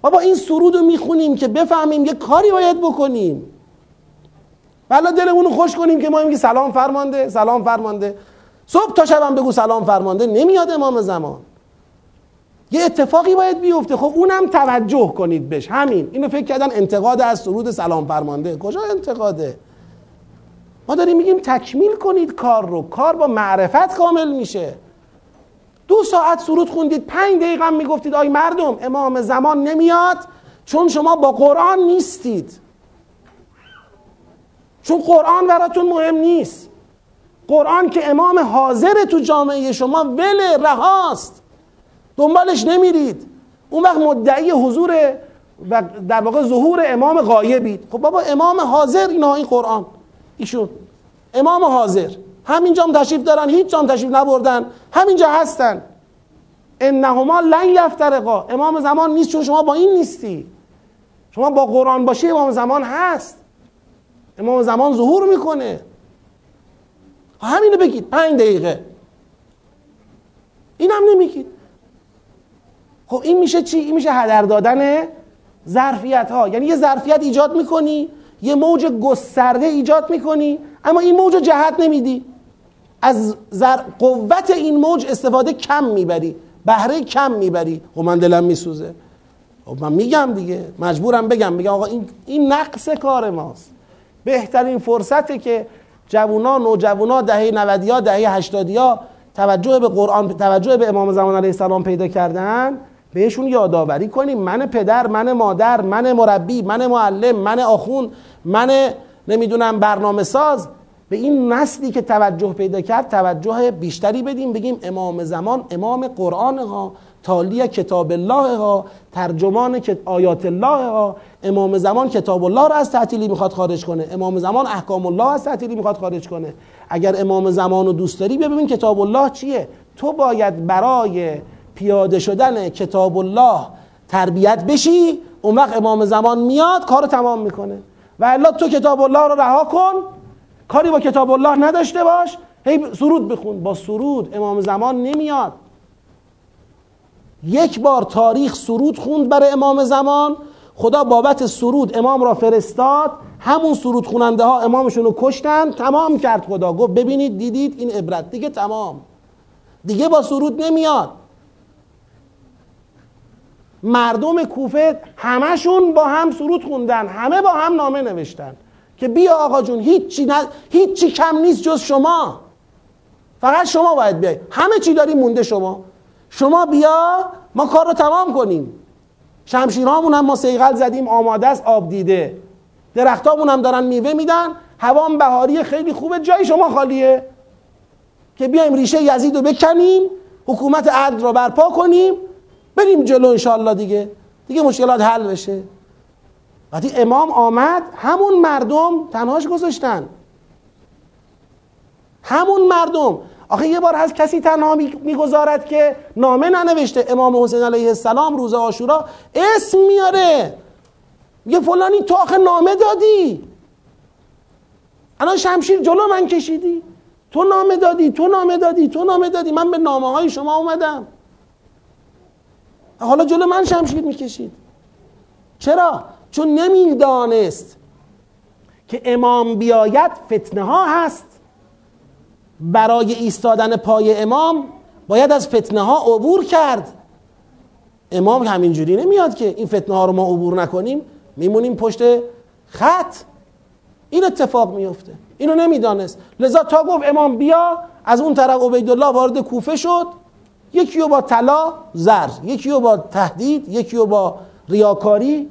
بابا این سرود رو می‌خونیم که بفهمیم یه کاری باید بکنیم. بلا دلمون خوش کنیم که ما میگی سلام فرمانده سلام فرمانده. صبح تا شبم بگو سلام فرمانده. نمیاد امام زمان. یه اتفاقی باید بیفته. خب اونم توجه کنید بهش. همین. اینو فکر کردن انتقاد از سرود سلام فرمانده. کجا انتقاده؟ ما داریم میگیم تکمیل کنید کار رو. کار با معرفت کامل میشه. دو ساعت سرود خوندید پنج دقیقه هم می‌گفتید آی مردم امام زمان نمیاد چون شما با قرآن نیستید. چون قرآن براتون مهم نیست. قرآن که امام حاضر تو جامعه شما وله رهاست. دنبالش نمیرید. اون وقت مدعی حضور و در واقع ظهور امام غایبید خب بابا امام حاضر اینا این قرآن. ایشون. امام حاضر. همینجا هم تشریف دارن هیچ جام تشریف نبردن. همینجا هستن. انهما لن یفترقا. امام زمان نیست چون شما با این نیستی. شما با قرآن باشی امام زمان هست. امام زمان ظهور می‌کنه. همینو بگید. پنج دقیقه. این هم نمیگید. خب این میشه چی؟ این میشه هدر دادن ظرفیت ها یعنی یه ظرفیت ایجاد می‌کنی یه موج گسترده ایجاد می‌کنی اما این موج جهت نمیدی. از زر... قوت این موج استفاده کم می‌بری بهره کم می‌بری. خب من دلم میسوزه. خب من میگم دیگه مجبورم بگم. بگم آقا این, این نقص کار ماست. بهترین فرصته که جوونا نوجوانا دهه 90 ها دهه 80 ها توجه به قرآن توجه به امام زمان علیه السلام پیدا کردن بهشون یادآوری کنیم. من پدر من مادر من مربی من معلم من آخون من نمی‌دونم برنامه ساز به این نسلی که توجه پیدا کرد توجه بیشتری بدیم. بگیم امام زمان امام قرآن ها تالی کتاب الله ها ترجمان آیات الله ها. امام زمان کتاب الله رو از تعطیلی می‌خواد خارج کنه. امام زمان احکام الله از تعطیلی می‌خواد خارج کنه. اگر امام زمان رو دوست داری ببین کتاب الله چیه. تو باید برای پیاده شدن کتاب الله تربیت بشی اون وقت امام زمان میاد کارو تمام می‌کنه. و الا تو کتاب الله رو رها کن کاری با کتاب الله نداشته باش. هی سرود بخون. با سرود امام زمان نمیاد. یک بار تاریخ سرود خوند برای امام زمان. خدا بابت سرود امام را فرستاد. همون سرود خوننده ها امامشون رو کشتن. تمام کرد خدا. گفت ببینید دیدید این عبرت. دیگه تمام. دیگه با سرود نمیاد. مردم کوفه همشون با هم سرود خوندن همه با هم نامه نوشتن که بیا آقا جون هیچی, ن... هیچی کم نیست جز شما. فقط شما باید بیای. همه چی داری مونده شما. شما بیا ما کار رو تمام کنیم. شمشیرهامون هم ما سیغل زدیم آماده است آب دیده. درختامون هم دارن میوه میدن. هوام بهاری خیلی خوبه. جای شما خالیه. که بیایم ریشه یزید رو بکنیم حکومت عدل را برپا کنیم. بریم جلو انشالله دیگه. دیگه مشکلات حل بشه. وقتی امام آمد همون مردم تنهاش گذاشتن. همون مردم. آخه یه بار از کسی تنها می‌گذارد که نامه ننوشته. امام حسین علیه السلام روز آشورا اسم میاره. میگه فلانی تو آخه نامه دادی. الان شمشیر جلو من کشیدی. تو نامه دادی تو نامه دادی تو نامه دادی. من به نامه های شما اومدم. حالا جلو من شمشیر می‌کشید. چرا؟ چون نمی‌دانست که امام بیاید فتنه ها هست. برای ایستادن پای امام باید از فتنه ها عبور کرد. امام همینجوری نمیاد که این فتنه ها رو ما عبور نکنیم میمونیم پشت خط. این اتفاق میفته اینو نمی‌دانست. لذا تا گفت امام بیا از اون طرف عبیدالله وارد کوفه شد. یکی رو با طلا زر یکی رو با تهدید یکی رو با ریاکاری.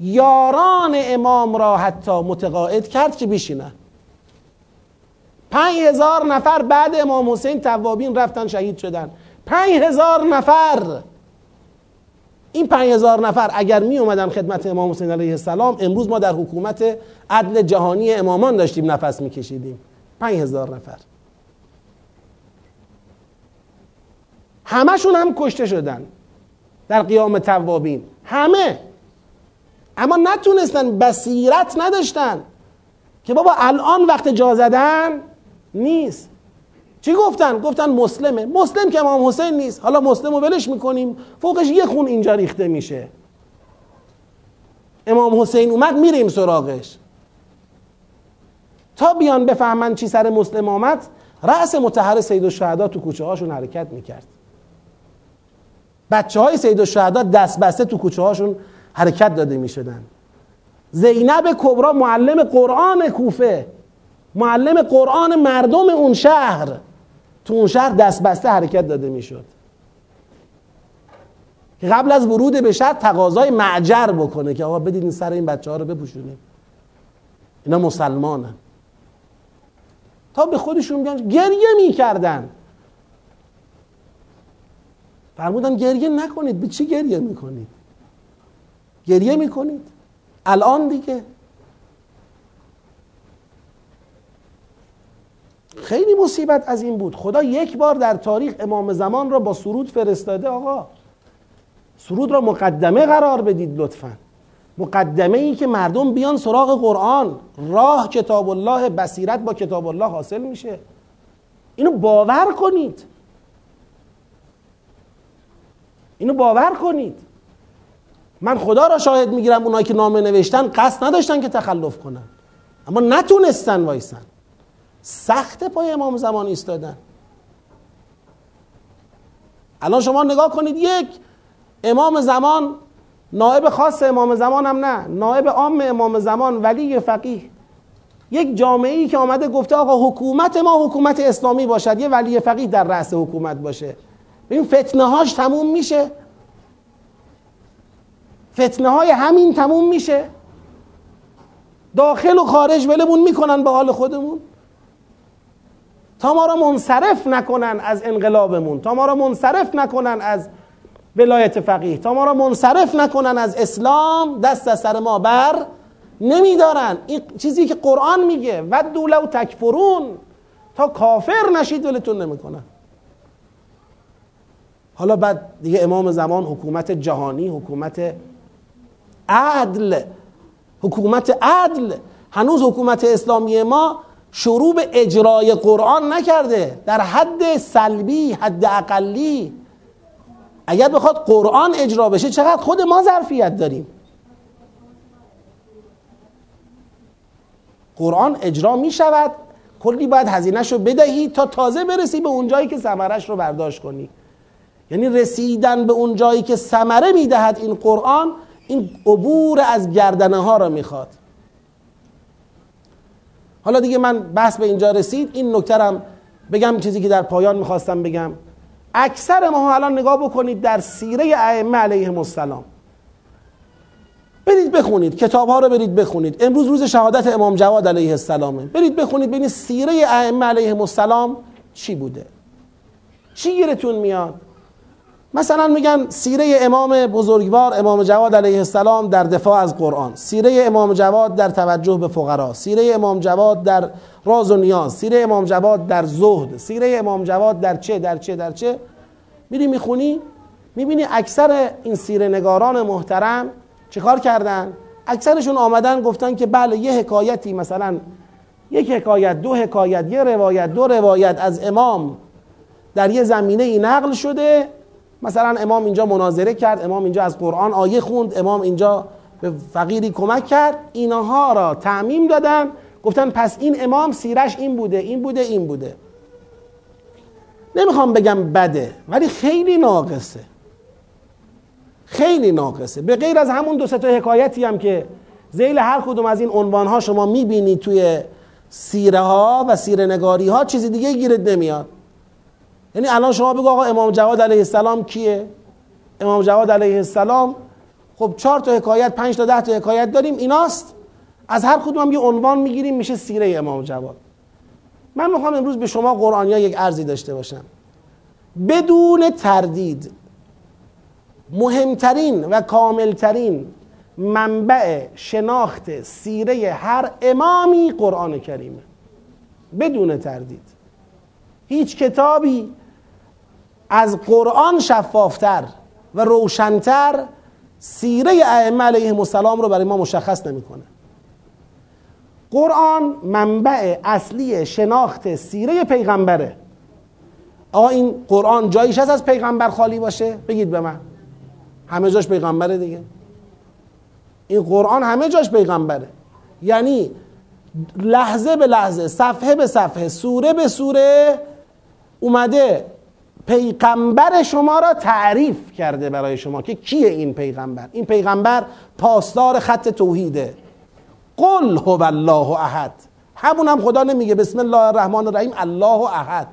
یاران امام را حتی متقاعد کرد که بشینن. پنج هزار نفر بعد امام حسین توابین رفتن شهید شدن. پنج هزار نفر. این پنج هزار نفر اگر می اومدن خدمت امام حسین علیه السلام امروز ما در حکومت عدل جهانی امامان داشتیم نفس میکشیدیم. پنج هزار نفر. همشون هم کشته شدن در قیام توابین. همه. اما نتونستن بصیرت نداشتن که بابا الان وقت جا زدن نیست. چی گفتن؟ گفتن مسلمه. مسلم که امام حسین نیست. حالا مسلم رو ولش می‌کنیم. فوقش یه خون اینجا ریخته میشه. امام حسین اومد میریم سراغش. تا بیان بفهمن چی سر مسلم آمد رأس متحر سید الشهدا تو کوچه هاشون حرکت می‌کرد. بچه های سید الشهدا دست بسته تو کوچه هاشون حرکت داده می‌شدن. زینب کبرا معلم قرآن کوفه معلم قرآن مردم اون شهر تو اون شهر دست بسته حرکت داده می‌شد. که قبل از ورود به شهر تقاضای معجر بکنه که آقا بدید این سر این بچه ها رو بپوشونیم. اینا مسلمانن. تا به خودشون میگن گریه می‌کردن. فرمودن گریه نکنید. به چی گریه می‌کنید؟ گریه می‌کنید. الان دیگه. خیلی مصیبت از این بود. خدا یک بار در تاریخ امام زمان را با سرود فرستاده. آقا سرود را مقدمه قرار بدید لطفا. مقدمه ای که مردم بیان سراغ قرآن. راه کتاب الله بصیرت با کتاب الله حاصل میشه. اینو باور کنید. اینو باور کنید. من خدا را شاهد می‌گیرم اونایی که نامه نوشتن قصد نداشتن که تخلف کنن. اما نتونستن وایسن. سخت پای امام زمان ایستادن. الان شما نگاه کنید یک امام زمان نائب خاص امام زمان هم نه نائب عام امام زمان ولی فقیه. یک جامعه ای که آمده گفته آقا حکومت ما حکومت اسلامی باشد یه ولی فقیه در رأس حکومت باشه. این فتنه هاش تموم میشه. فتنه های همین تموم میشه. داخل و خارج ولمون می‌کنن به حال خودمون. تا ما را منصرف نکنن از انقلابمون تا ما را منصرف نکنن از ولایت فقیه تا ما را منصرف نکنن از اسلام دست از سر ما بر نمیدارن. این چیزی که قرآن میگه و دولو تکفرون تا کافر نشید ولتون نمی‌کنن. حالا بعد دیگه امام زمان حکومت جهانی حکومت عدل حکومت عدل. هنوز حکومت اسلامی ما شروع به اجرای قرآن نکرده. در حد سلبی حد اقلی. اگر بخواد قرآن اجرا بشه چقدر خود ما ظرفیت داریم؟ قرآن اجرا می شود کلی باید هزینهش رو بدهی تا تازه برسی به اون جایی که ثمرش رو برداشت کنی. یعنی رسیدن به اون جایی که ثمره می‌دهد این قرآن این عبور از گردنه ها را می‌خواد. حالا دیگه من بحث به اینجا رسید. این نکترم بگم چیزی که در پایان می‌خواستم بگم. اکثر ما الان نگاه بکنید در سیره ائمه علیهم السلام. برید بخونید کتاب ها رو برید بخونید. امروز روز شهادت امام جواد علیه السلامه برید بخونید ببینید سیره ائمه علیهم السلام چی بوده. چی گیرتون میاد؟ مثلا میگن سیره امام بزرگوار امام جواد علیه السلام در دفاع از قرآن سیره امام جواد در توجه به فقرا سیره امام جواد در راز و نیاز سیره امام جواد در زهد سیره امام جواد در چه در چه در چه؟ میری می‌خونی می‌بینی اکثر این سیره نگاران محترم چه کار کردن؟ اکثرشون آمدن گفتن که بله یه حکایتی مثلا یک حکایت دو حکایت یه روایت دو روایت از امام در یه زمینه ای نقل شده مثلا امام اینجا مناظره کرد امام اینجا از قرآن آیه خوند امام اینجا به فقیری کمک کرد. اینها را تعمیم دادن. گفتن پس این امام سیرش این بوده این بوده این بوده. نمی‌خوام بگم بده ولی خیلی ناقصه. خیلی ناقصه. به غیر از همون دو تا حکایتی هم که زیل هر کدوم از این عنوان ها شما می‌بینید توی سیره ها و سیره نگاری ها چیزی دیگه گیرت نمیاد. یعنی الان شما بگو آقا امام جواد علیه السلام کیه؟ امام جواد علیه السلام خب چهار تا حکایت پنج تا ده تا حکایت داریم ایناست؟ از هر کدوم هم یه عنوان می‌گیریم میشه سیره امام جواد. من می‌خوام امروز به شما قرآنیا یک ارزی داشته باشم. بدون تردید مهمترین و کاملترین منبع شناخت سیره هر امامی قرآن کریمه. بدون تردید. هیچ کتابی از قرآن شفافتر و روشنتر سیره ائمه علیهم السلام رو برای ما مشخص نمی‌کنه. قرآن منبع اصلی شناخت سیره پیغمبره. آقا این قرآن جاییش هست از پیغمبر خالی باشه؟ بگید به من. همه جاش پیغمبره دیگه. این قرآن همه جاش پیغمبره. یعنی لحظه به لحظه صفحه به صفحه سوره به سوره اومده پیغمبر شما را تعریف کرده برای شما که کیه این پیغمبر؟ این پیغمبر پاسدار خط توحیده. قل هو الله احد. همون هم خدا نمیگه. بسم الله الرحمن الرحیم الله احد.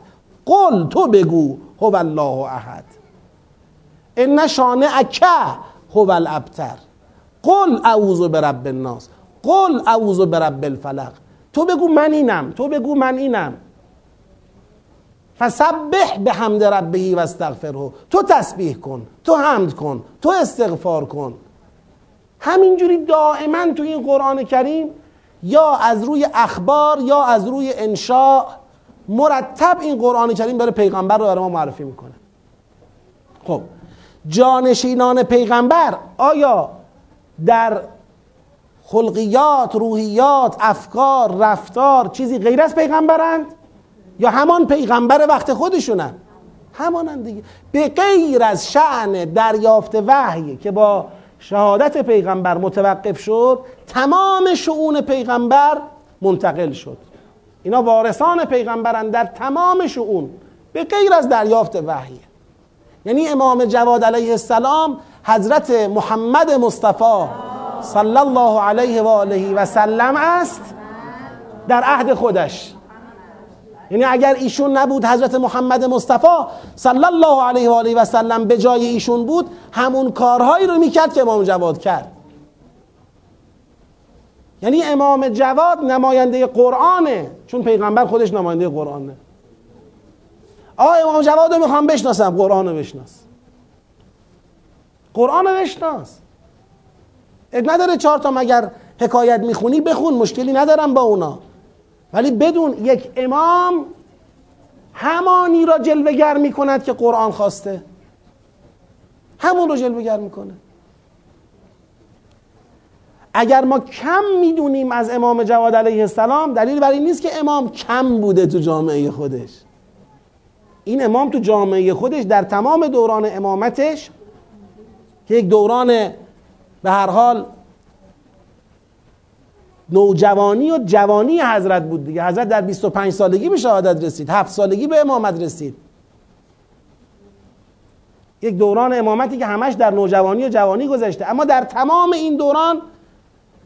قل تو بگو هو الله احد. ان اکه هو الابتر. قل اعوذ برب الناس. قل اعوذ برب الفلق. تو بگو من اینم. تو بگو من اینم. فسبح به حمد ربهی و استغفره. تو تسبیح کن تو حمد کن تو استغفار کن. همینجوری دائما تو این قرآن کریم یا از روی اخبار یا از روی انشاء مرتب این قرآن کریم برای پیغمبر رو برای ما معرفی می‌کنه. خب جانشینان پیغمبر آیا در خلقیات روحیات افکار رفتار چیزی غیر از پیغمبرند؟ یا همان پیغمبر وقت خودشونن همانند دیگه. به غیر از شعن دریافت وحی که با شهادت پیغمبر متوقف شد تمام شعون پیغمبر منتقل شد. اینا وارثان پیغمبرن در تمام شعون به غیر از دریافت وحی. یعنی امام جواد علیه السلام حضرت محمد مصطفی صلی الله علیه و آله و سلم است در عهد خودش. یعنی اگر ایشون نبود حضرت محمد مصطفی صلی الله علیه و آله و سلم به جای ایشون بود همون کارهایی رو می‌کرد که امام جواد کرد. یعنی امام جواد نماینده قرآنه چون پیغمبر خودش نماینده قرآنه. آقا امام جواد رو می‌خوام بشناسم قرآن رو بشناس. قرآن رو بشناس. نداره چهار تا مگر حکایت می‌خونی بخون مشکلی ندارم با اونا. ولی بدون یک امام همانی را جلوگر می‌کند که قرآن خواسته. همون رو جلوگر می‌کنه. اگر ما کم می‌دونیم از امام جواد علیه السلام دلیل بر این نیست که امام کم بوده تو جامعه خودش. این امام تو جامعه خودش در تمام دوران امامتش که یک دوران به هر حال نوجوانی و جوانی حضرت بود دیگه. حضرت در 25 سالگی به شهادت رسید. 7 سالگی به امامت رسید. یک دوران امامتی که همش در نوجوانی و جوانی گذشته. اما در تمام این دوران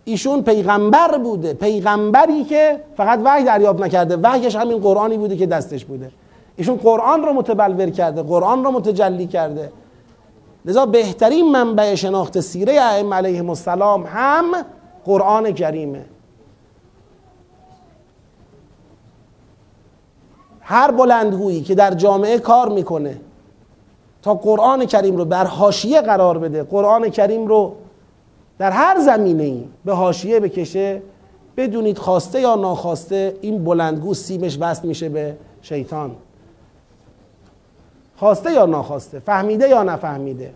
ایشون پیغمبر بوده. پیغمبری که فقط وحی دریافت نکرده. وحیش همین قرآنی بوده که دستش بوده. ایشون قرآن رو متبلور کرده قرآن رو متجلی کرده. لذا بهترین منبع شناخت سیره ائمه علیهم السلام هم قرآن کریمه. هر بلندگویی که در جامعه کار می‌کنه تا قرآن کریم رو بر حاشیه قرار بده قرآن کریم رو در هر زمینه ای به حاشیه بکشه بدونید خواسته یا ناخواسته این بلندگو سیمش وصل میشه به شیطان. خواسته یا ناخواسته فهمیده یا نفهمیده؟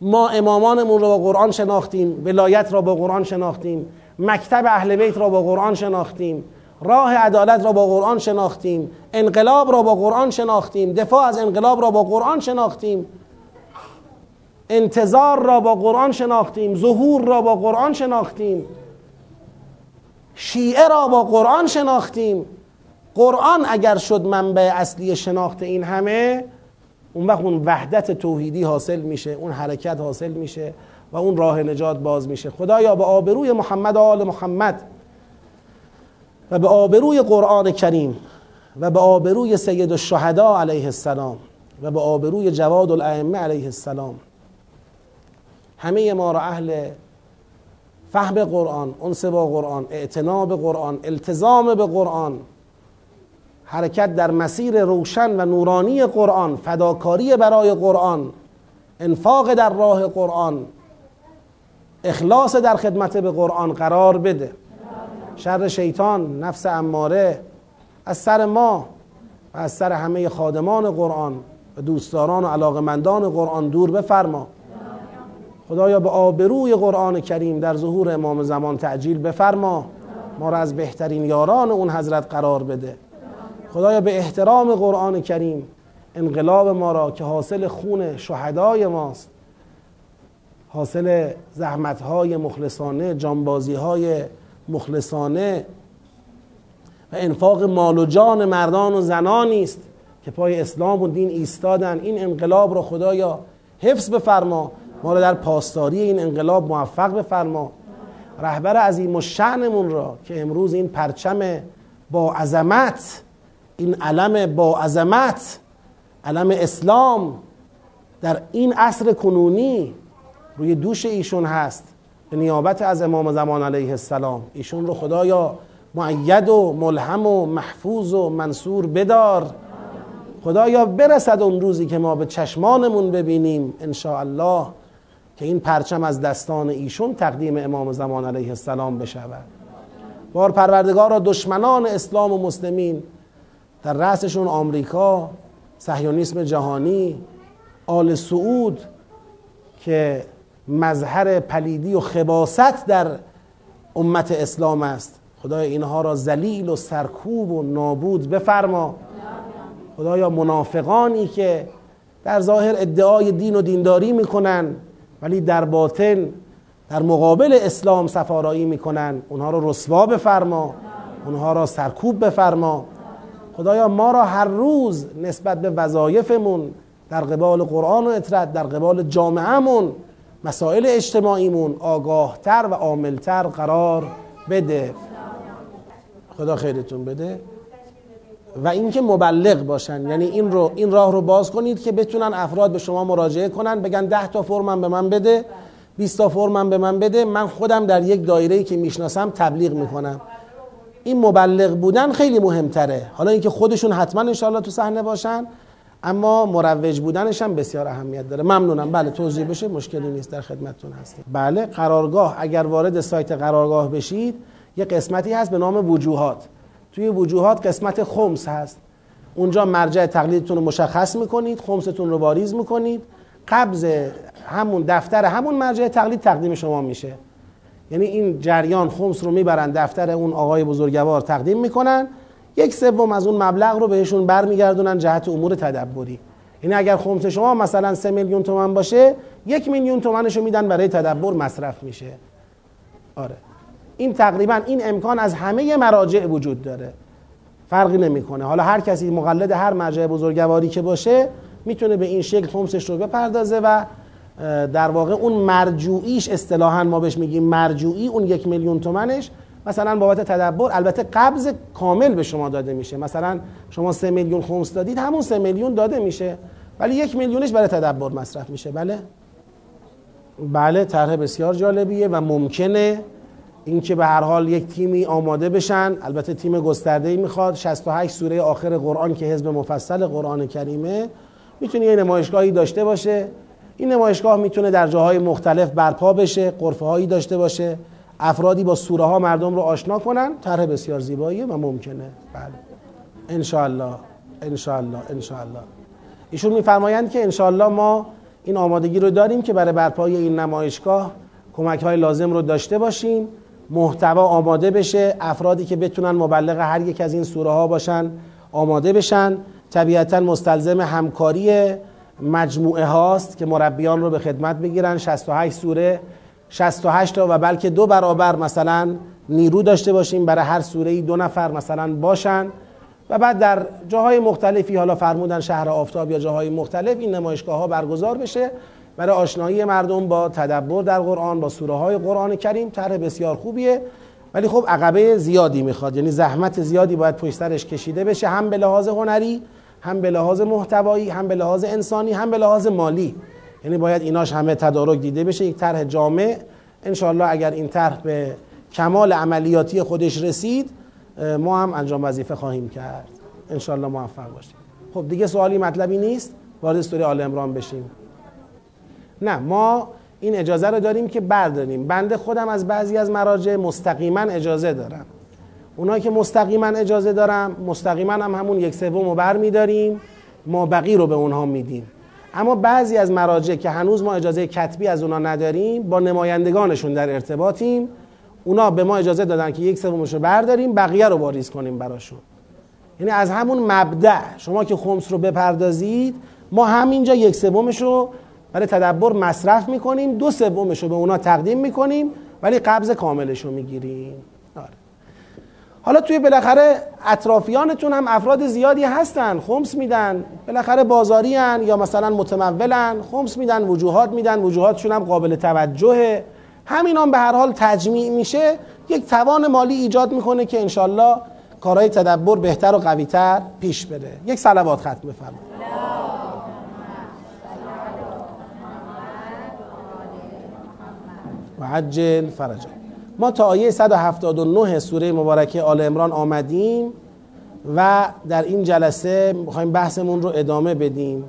ما امامانمون رو با قرآن شناختیم ولایت را با قرآن شناختیم مکتب اهل بیت را با قرآن شناختیم راه عدالت را با قرآن شناختیم انقلاب را با قرآن شناختیم دفاع از انقلاب را با قرآن شناختیم انتظار را با قرآن شناختیم ظهور را با قرآن شناختیم شیعه را با قرآن شناختیم. قرآن اگر شد منبع اصلی شناخت این همه اون وقت اون وحدت توحیدی حاصل میشه اون حرکت حاصل میشه و اون راه نجات باز میشه. خدایا به آبروی محمد و آل محمد و به آبروی قرآن کریم و به آبروی سید الشهدا علیه السلام و به آبروی جواد الائمه علیه السلام همه ما را اهل فهم قرآن انس با قرآن اعتنا به قرآن التزام به قرآن حرکت در مسیر روشن و نورانی قرآن فداکاری برای قرآن انفاق در راه قرآن اخلاص در خدمت به قرآن قرار بده. شر شیطان نفس اماره از سر ما و از سر همه خادمان قرآن و دوستداران و علاقمندان قرآن دور بفرما. خدایا به آبروی قرآن کریم در ظهور امام زمان تعجیل بفرما. ما را از بهترین یاران اون حضرت قرار بده. خدایا به احترام قرآن کریم انقلاب ما را که حاصل خون شهدای ماست حاصل زحمتهای مخلصانه جانبازیهای مخلصانه و انفاق مال و جان مردان و زنانی است که پای اسلام و دین ایستادن. این انقلاب را خدایا حفظ بفرما. ما را در پاسداری این انقلاب موفق بفرما. رهبر عظیم و شعنمون را که امروز این پرچم با عظمت این علم با عظمت علم اسلام در این عصر کنونی روی دوش ایشون هست. به نیابت از امام زمان علیه السلام. ایشون رو خدایا معید و ملهم و محفوظ و منصور بدار. خدایا برسد اون روزی که ما به چشمانمون ببینیم ان الله که این پرچم از دستان ایشون تقدیم امام زمان علیه السلام بشود. بار پروردگار را دشمنان اسلام و مسلمین در رأسشون آمریکا صهیونیسم جهانی آل سعود که مظهر پلیدی و خباست در امت اسلام است. خدای اینها را ذلیل و سرکوب و نابود بفرما. خدایا منافقانی که در ظاهر ادعای دین و دینداری می‌کنن ولی در باطن در مقابل اسلام سفارایی می‌کنن. اونها رو رسوا بفرما. اونها را سرکوب بفرما. خدایا ما را هر روز نسبت به وظایفمون در قبال قرآن و اطرت در قبال جامعهمون مسائل اجتماعیمون آگاهتر و عاملتر قرار بده. خدا خیرتون بده. و اینکه مبلغ باشن. یعنی این رو این راه رو باز کنید که بتونن افراد به شما مراجعه کنن بگن ده تا فرمم به من بده 20 تا فرمم به من بده. من خودم در یک دایره که می‌شناسم تبلیغ می‌کنم. این مبلغ بودن خیلی مهمتره. حالا اینکه خودشون حتما انشاءالله تو صحنه باشن اما مروج بودنش هم بسیار اهمیت داره. ممنونم. بله توضیح بشه مشکلی نیست. در خدمتتون هستیم. بله قرارگاه. اگر وارد سایت قرارگاه بشید یه قسمتی هست به نام وجوهات. توی وجوهات قسمت خمس هست. اونجا مرجع تقلیدتون رو مشخص می‌کنید خمستون رو واریز می‌کنید. قبض همون دفتر همون مرجع تقلید تقدیم شما میشه. یعنی این جریان خمس رو می‌برن دفتر اون آقای بزرگوار تقدیم می‌کنن یک سوم از اون مبلغ رو بهشون برمیگردونن جهت امور تدبری. یعنی اگر خمس شما مثلا سه میلیون تومن باشه یک میلیون تومنش رو میدن برای تدبر مصرف میشه. آره. این تقریبا این امکان از همه مراجع وجود داره. فرقی نمی‌کنه. حالا هر کسی مقلد هر مرجع بزرگواری که باشه می‌تونه به این شکل خمسش رو بپردازه و در واقع اون مرجوعیش اصطلاحا ما بهش میگیم مرجوعی اون یک میلیون تومنش مثلا بابت تدبر البته قبض کامل به شما داده میشه. مثلا شما سه میلیون خمس دادید همون سه میلیون داده میشه. ولی یک میلیونش برای تدبر مصرف میشه. بله؟ بله طرح بسیار جالبیه و ممکنه اینکه به هر حال یک تیمی آماده بشن. البته تیم گسترده ای می‌خواد 68 سوره آخر قرآن که حزب مفصل قرآن کریمه. می‌تونه یه نمایشگاهی داشته باشه. این نمایشگاه می‌تونه در جاهای مختلف برپا بشه قرفه هایی داشته باشه. افرادی با سوره ها مردم رو آشنا کنن. طرح بسیار زیباییه و ممکنه. بله. انشاءالله. انشاءالله. انشاءالله. ایشون میفرمایند که انشاءالله ما این آمادگی رو داریم که برای برپای این نمایشگاه کمک های لازم رو داشته باشیم. محتوا آماده بشه. افرادی که بتونن مبلغ هر یک از این سوره ها باشن آماده بشن. طبیعتا مستلزم همکاری مجموعه هاست که مربیان رو به خدمت بگیرن 68 سوره 68 تا و بلکه دو برابر مثلا نیرو داشته باشیم برای هر سوره دو نفر مثلا باشن. و بعد در جاهای مختلفی حالا فرمودن شهر آفتاب یا جاهای مختلف این نمایشگاه ها برگزار بشه. برای آشنایی مردم با تدبر در قرآن با سوره های قرآن کریم طرح بسیار خوبیه. ولی خب عقبه زیادی می‌خواد. یعنی زحمت زیادی باید پشت سرش کشیده بشه. هم به لحاظ هنری هم به لحاظ محتوایی هم به لحاظ انسانی هم به لحاظ مالی. یعنی باید ایناش همه تدارک دیده بشه یک طرح جامع. انشالله اگر این طرح به کمال عملیاتی خودش رسید ما هم انجام وظیفه خواهیم کرد. انشالله موفق باشیم. خب دیگه سوالی مطلبی نیست؟ وارد سوره آل امران بشیم. نه ما این اجازه رو داریم که برداریم. بنده خودم از بعضی از مراجع مستقیما اجازه دارم. اونایی که مستقیما اجازه دارم مستقیما هم همون یک سوم رو بر میداریم ما بقی رو به اونها میدیم. اما بعضی از مراجع که هنوز ما اجازه کتبی از اونا نداریم با نمایندگانشون در ارتباطیم. اونا به ما اجازه دادن که یک سومش رو برداریم بقیه رو واریز کنیم براشون. یعنی از همون مبدع شما که خمس رو بپردازید ما همینجا یک سومش رو برای تدبر مصرف می‌کنیم دو سومش رو به اونا تقدیم می‌کنیم ولی قبض کاملش رو می‌گیریم. حالا توی بالاخره اطرافیانتون هم افراد زیادی هستن خمس میدن بالاخره بازاری هن یا مثلا متمولن خمس میدن وجوهات میدن وجوهاتشون هم قابل توجهه. همین هم به هر حال تجمیع میشه. یک توان مالی ایجاد می‌کنه که انشالله کارهای تدبر بهتر و قویتر پیش بره. یک صلوات ختم بفرمایید. و عجل فرجا ما تا آیه 179 سوره مبارکه آل امران آمدیم و در این جلسه می‌خوایم بحثمون رو ادامه بدیم.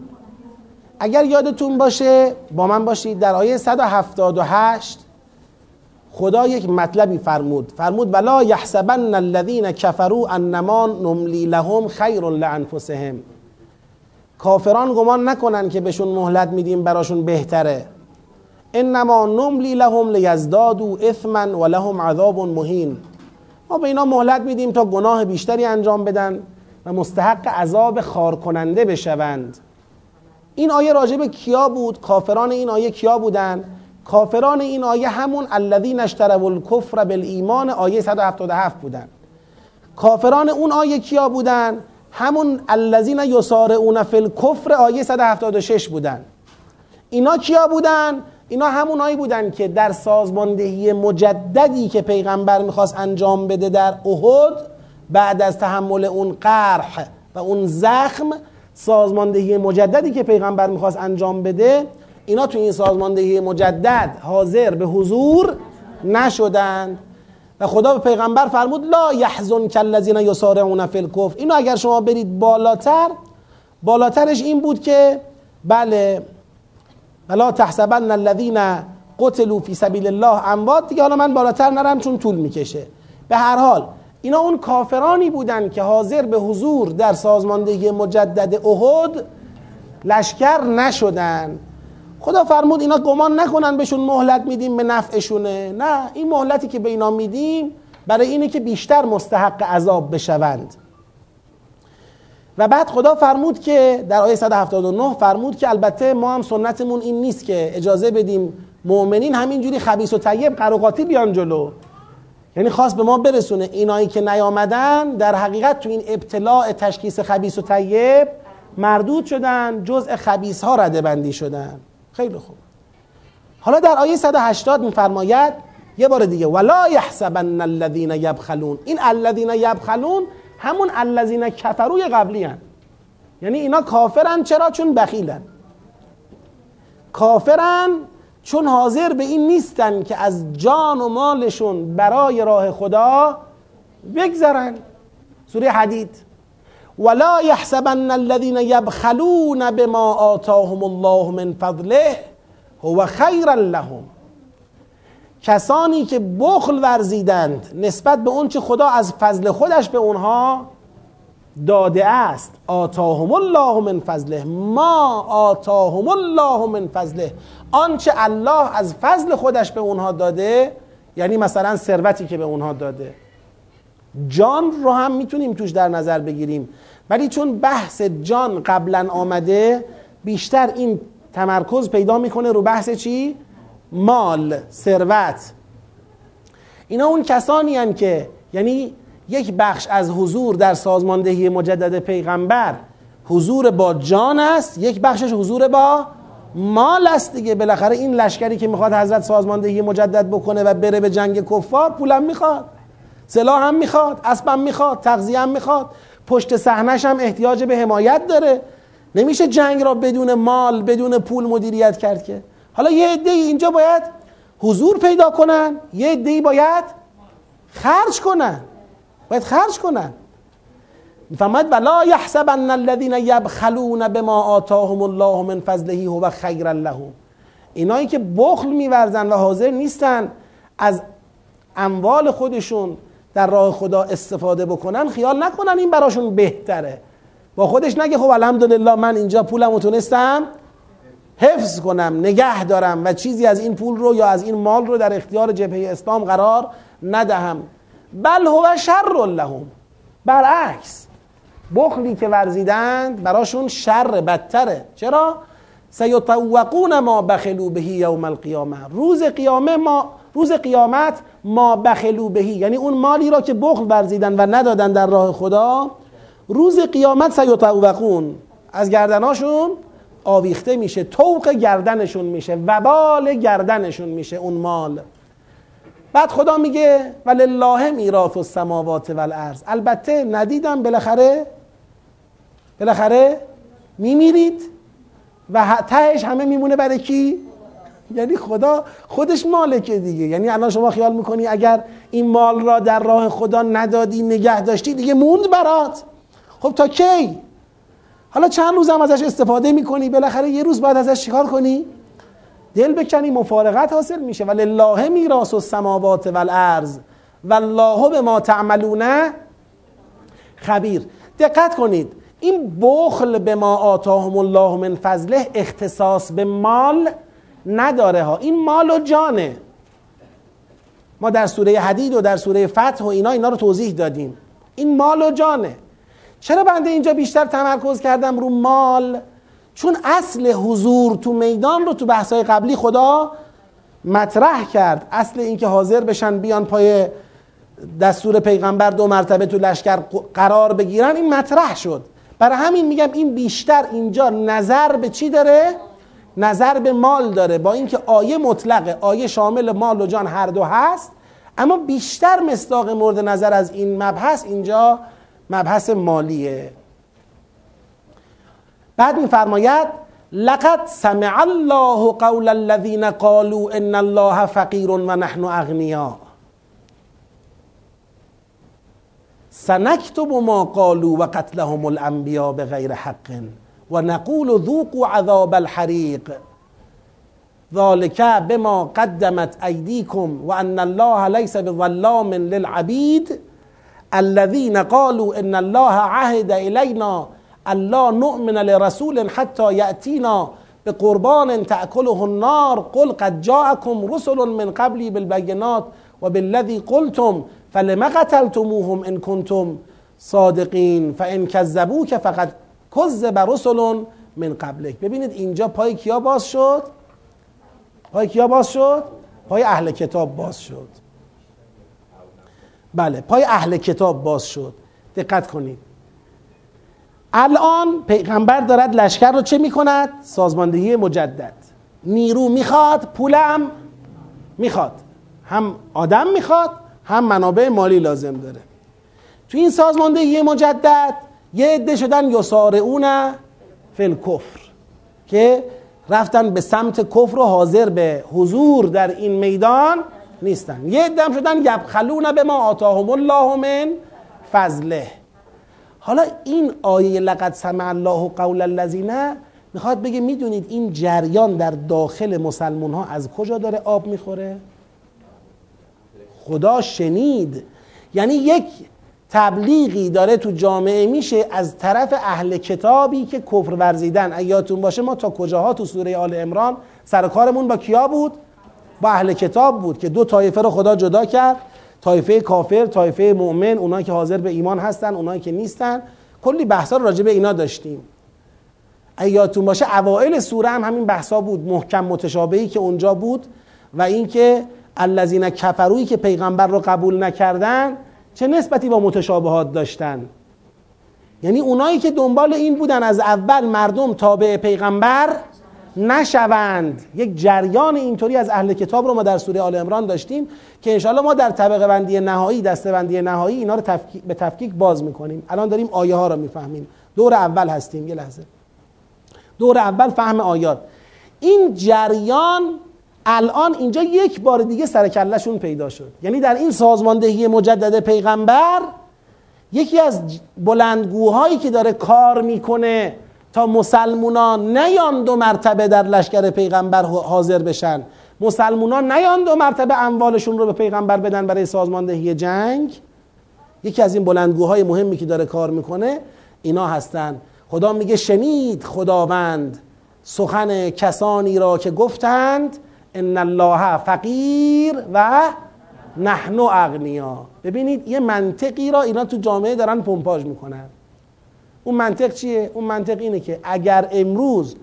اگر یادتون باشه با من باشید. در آیه 178 خدا یک مطلبی فرمود. فرمود ولا یحسبن الذین کفروا انما نملی لهم خیر لانفسهم کافران گمان نکنن که بهشون مهلت میدیم براشون بهتره. انما نملی لهم لیزدادوا اثما و لهم عذاب مهین. ما به اینا مهلت میدیم تا گناه بیشتری انجام بدن و مستحق عذاب خار کننده بشوند. این آیه راجع به کیا بود؟ کافران این آیه کیا بودن؟ کافران این آیه همون الذین اشتروا الکفر بالایمان آیه 177 بودن. کافران اون آیه کیا بودن؟ همون الذین یسارعون فی الکفر آیه 176 بودن. اینا کیا بودن؟ اینا همونایی بودن که در سازماندهی مجددی که پیغمبر می‌خواست انجام بده در احد بعد از تحمل اون قرح و اون زخم سازماندهی مجددی که پیغمبر می‌خواست انجام بده اینا تو این سازماندهی مجدد حاضر به حضور نشدند. و خدا به پیغمبر فرمود لا یحزن کالذین یسارعون فی الکفر. اینو اگر شما برید بالاتر بالاترش این بود که بله ولا تحسبن الذین قتلوا فی سبیل الله اموات. دیگه حالا من بالاتر نرم چون طول می‌کشه. به هر حال اینا اون کافرانی بودن که حاضر به حضور در سازماندهی مجدد احد لشکر نشدن. خدا فرمود اینا گمان نکنن بهشون مهلت میدیم به نفعشونه. نه این مهلتی که به اینا میدیم برای اینه که بیشتر مستحق عذاب بشوند. و بعد خدا فرمود که در آیه 179 فرمود که البته ما هم سنتمون این نیست که اجازه بدیم مؤمنین همینجوری خبیس و طیب قراقاتی بیان جلو. یعنی خواست به ما برسونه. اینایی که نیامدن در حقیقت تو این ابتلاع تشخیص خبیس و طیب مردود شدن جزء خبیس ها رده بندی شدن. خیلی خوب. حالا در آیه 180 میفرماید یه بار دیگه ولا یحسبن الذین یبخلون این الذین یبخلون همون الذین کفروی قبلی هن. یعنی اینا کافرن. چرا؟ چون بخیلن. کافرن چون حاضر به این نیستن که از جان و مالشون برای راه خدا بگذرن. سوره حدید. ولا يحسبن الذين يبخلون بما آتاهم الله من فضله هو خیرا لهم. کسانی که بخل ورزیدند نسبت به اون چه خدا از فضل خودش به اونها داده است. آتاهم الله من فضله. ما آتاهم الله من فضله. آنچه الله از فضل خودش به اونها داده یعنی مثلا ثروتی که به اونها داده. جان رو هم می‌تونیم توش در نظر بگیریم. ولی چون بحث جان قبلا آمده بیشتر این تمرکز پیدا می‌کنه رو بحث چی؟ مال ثروت. اینا اون کسانی هن که یعنی یک بخش از حضور در سازماندهی مجدد پیغمبر حضور با جان است یک بخشش حضور با مال است دیگه. بالاخره این لشکری که می‌خواد حضرت سازماندهی مجدد بکنه و بره به جنگ کفار پولم می‌خواد سلاح هم می‌خواد اسبم می‌خواد تغذیه هم می‌خواد پشت صحنش هم احتیاج به حمایت داره. نمیشه جنگ را بدون مال بدون پول مدیریت کرد که. حالا یه عده اینجا باید حضور پیدا کنن یه عده باید خرج کنن. باید خرج کنن. می‌فهمد ولا یحسبن الذین یبخلون بما آتاهم الله من فضله هو خیرا لهم. اینایی که بخل میورزن و حاضر نیستن از اموال خودشون در راه خدا استفاده بکنن خیال نکنن این براشون بهتره. با خودش نگه خب الحمدلله من اینجا پولم تونستم حفظ کنم نگه دارم و چیزی از این پول رو یا از این مال رو در اختیار جبهه اسلام قرار ندهم. بل هو شر لهم. برعکس بخلی که ورزیدند براشون شر بدتره. چرا؟ سیطوقون ما بخلو بهی یوم القیامه. روز قیامه ما روز قیامت ما بخلو بهی. یعنی اون مالی را که بخل ورزیدن و ندادن در راه خدا روز قیامت سیطوقون. از گردناشون آویخته میشه توق گردنشون میشه وبال گردنشون میشه اون مال. بعد خدا میگه ولله میراث السماوات والارض. البته ندیدم بالاخره بالاخره میمیرید و تهش همه میمونه برای کی؟ یعنی خدا خودش مالکه دیگه. یعنی الان شما خیال می‌کنی اگر این مال را در راه خدا ندادی نگه داشتی دیگه موند برات. خب تا کی؟ حالا چند روز هم ازش استفاده می‌کنی؟ بالاخره یه روز بعد ازش چیکار کنی؟ دل بکنی مفارقت حاصل میشه. ولله میراث السماوات والارض. والله به ما تعملون خبیر. دقت کنید. این بخل به ما آتاهم الله من فضله اختصاص به مال نداره ها. این مال و جانه. ما در سوره حدید و در سوره فتح و اینا اینا رو توضیح دادیم. این مال و جانه. چرا بنده اینجا بیشتر تمرکز کردم رو مال؟ چون اصل حضور تو میدان رو تو بحثای قبلی خدا مطرح کرد. اصل اینکه حاضر بشن بیان پای دستور پیغمبر دو مرتبه تو لشکر قرار بگیرن این مطرح شد. برای همین میگم این بیشتر اینجا نظر به چی داره؟ نظر به مال داره. با اینکه آیه مطلقه آیه شامل مال و جان هر دو هست اما بیشتر مصداق مورد نظر از این مبحث اینجا مبحث مالیه. بعد میفرماید لقد سمع الله قول الذين قالوا ان الله فقیر و نحن اغنیا. سنكتب ما قالوا و قتلهم الانبیاء بغیر حق و نقول ذوقوا عذاب الحریق. ذلك بما قدمت ایدیکم و ان الله ليس بظلام للعبید. الذين قالوا ان الله عهد الینا الله نؤمن لرسول حتى یأتینا به قربان تأکله النار. قل قد جاءكم رسل من قبلی بالبینات و بالذی قلتم فلما قتلتموهم ان کنتم صادقین فان کذبوک فقط کذب رسل من قبلک ببینید اینجا پای کیا باز شد؟ پای کیا باز شد؟ پای اهل کتاب باز شد. بله پای اهل کتاب باز شد. دقت کنید. الان پیغمبر دارد لشکر رو چه می‌کند؟ سازماندهی مجدد. نیرو می‌خواد پولم می‌خواد. هم آدم می‌خواد هم منابع مالی لازم داره. تو این سازماندهی مجدد یه عده شدن یسارعون فل کفر که رفتن به سمت کفر و حاضر به حضور در این میدان نیستن. یه دم شدن یبخلون به ما آتاهم الله من فضله. حالا این آیه لقد سمع الله قول الذین می‌خواد بگه می‌دونید این جریان در داخل مسلمون ها از کجا داره آب می‌خوره؟ خدا شنید. یعنی یک تبلیغی داره تو جامعه میشه از طرف اهل کتابی که کفر ورزیدن. ایاتون باشه ما تا کجاها تو سوره آل امران سر کارمون با کیا بود؟ با اهل کتاب بود که دو طایفه رو خدا جدا کرد. طایفه کافر طایفه مؤمن اونایی که حاضر به ایمان هستن اونایی که نیستن. کلی بحثا راجع به اینا داشتیم. ایاتون باشه اوائل سوره هم همین بحثا بود محکم متشابهی که اونجا بود و اینکه الذین کفرویی که پیغمبر رو قبول نکردن چه نسبتی با متشابهات داشتن؟ یعنی اونایی که دنبال این بودن از اول مردم تابع پیغمبر نشوند. یک جریان اینطوری از اهل کتاب رو ما در سوره آل عمران داشتیم که انشاءالله ما در طبقه بندی نهایی دسته بندی نهایی اینا رو تفکیک به تفکیک باز می‌کنیم. الان داریم آیه ها رو می‌فهمیم. دور اول هستیم یه لحظه. دور اول فهم آیات. این جریان الان اینجا یک بار دیگه سر کلشون پیدا شد. یعنی در این سازماندهی مجدد پیغمبر یکی از بلندگوهایی که داره کار می‌کنه تا مسلمونان نیان دو مرتبه در لشکر پیغمبر حاضر بشن. مسلمونان نیان دو مرتبه اموالشون رو به پیغمبر بدن برای سازماندهی جنگ. یکی از این بلندگوهای مهمی که داره کار می‌کنه اینا هستن. خدا میگه شنید خداوند. سخن کسانی را که گفتند ان الله فقیر و نحن اغنیا. ببینید یه منطقی را اینا تو جامعه دارن پمپاژ می‌کنن. اون منطق چیه؟ اون منطق اینه که اگر امروز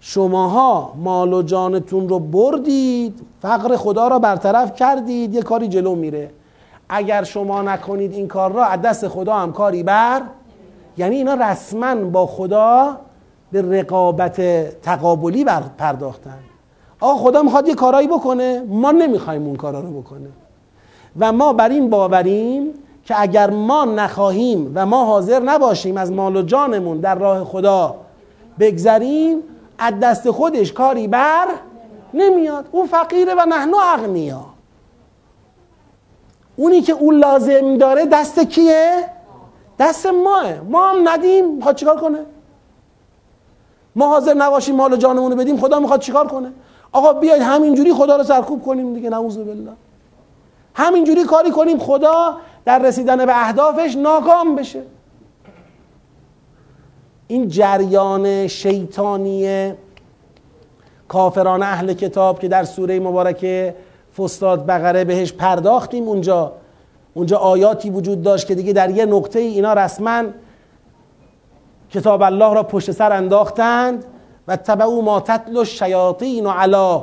شماها مال و جانتون رو بردید فقر خدا را برطرف کردید یه کاری جلو میره. اگر شما نکنید این کار را از دست خدا هم کاری بر یعنی اینا رسما با خدا به رقابت تقابلی بر پرداختن. آقا خدا می‌خواد یه کارایی بکنه ما نمی‌خوایم اون کارا رو بکنه. و ما بر این باوریم که اگر ما نخواهیم و ما حاضر نباشیم از مال و جانمون در راه خدا بگذریم از دست خودش کاری بر نمیاد اون فقیره و نحنو اغنیا اونی که اون لازم داره دست کیه؟ دست ماه ما هم ندیم می‌خواد چیکار کنه؟ ما حاضر نباشیم مال و جانمون بدیم خدا می‌خواد چیکار کنه؟ آقا بیاید همینجوری خدا رو سرکوب کنیم دیگه نعوذ بالله همینجوری کاری کنیم خدا در رسیدن به اهدافش ناکام بشه. این جریان شیطانی کافران اهل کتاب که در سوره مبارکه فستاد بقره بهش پرداختیم اونجا اونجا آیاتی وجود داشت که دیگه در یه نقطه اینا رسما کتاب الله را پشت سر انداختند و تبعو ما تتلو الشیاطین علی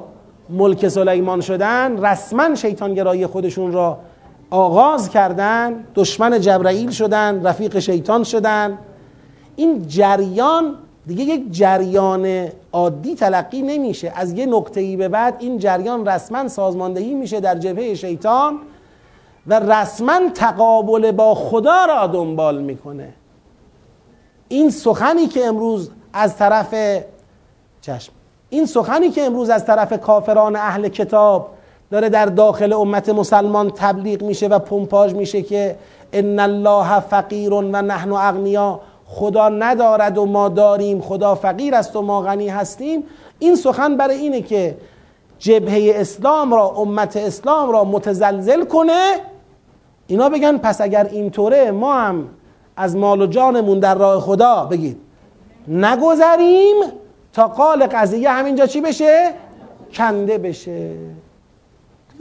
ملک سلیمان شدن. رسما شیطانگرایی خودشون را آغاز کردن دشمن جبرائیل شدن رفیق شیطان شدن. این جریان دیگه یک جریان عادی تلقی نمیشه. از یه نقطه‌ای به بعد این جریان رسما سازماندهی میشه در جبهه شیطان و رسما تقابل با خدا را دنبال می‌کنه. این سخنی که امروز از طرف چشم این سخنی که امروز از طرف کافران اهل کتاب داره در داخل امت مسلمان تبلیغ میشه و پمپاژ میشه که ان الله فقیر و نحن اغنیا خدا ندارد و ما داریم خدا فقیر است و ما غنی هستیم. این سخن برای اینه که جبهه اسلام را امت اسلام را متزلزل کنه. اینا بگن پس اگر اینطوره ما هم از مال و جانمون در راه خدا بگید. نگذریم تا قال قضیه همینجا چی بشه؟ کنده بشه.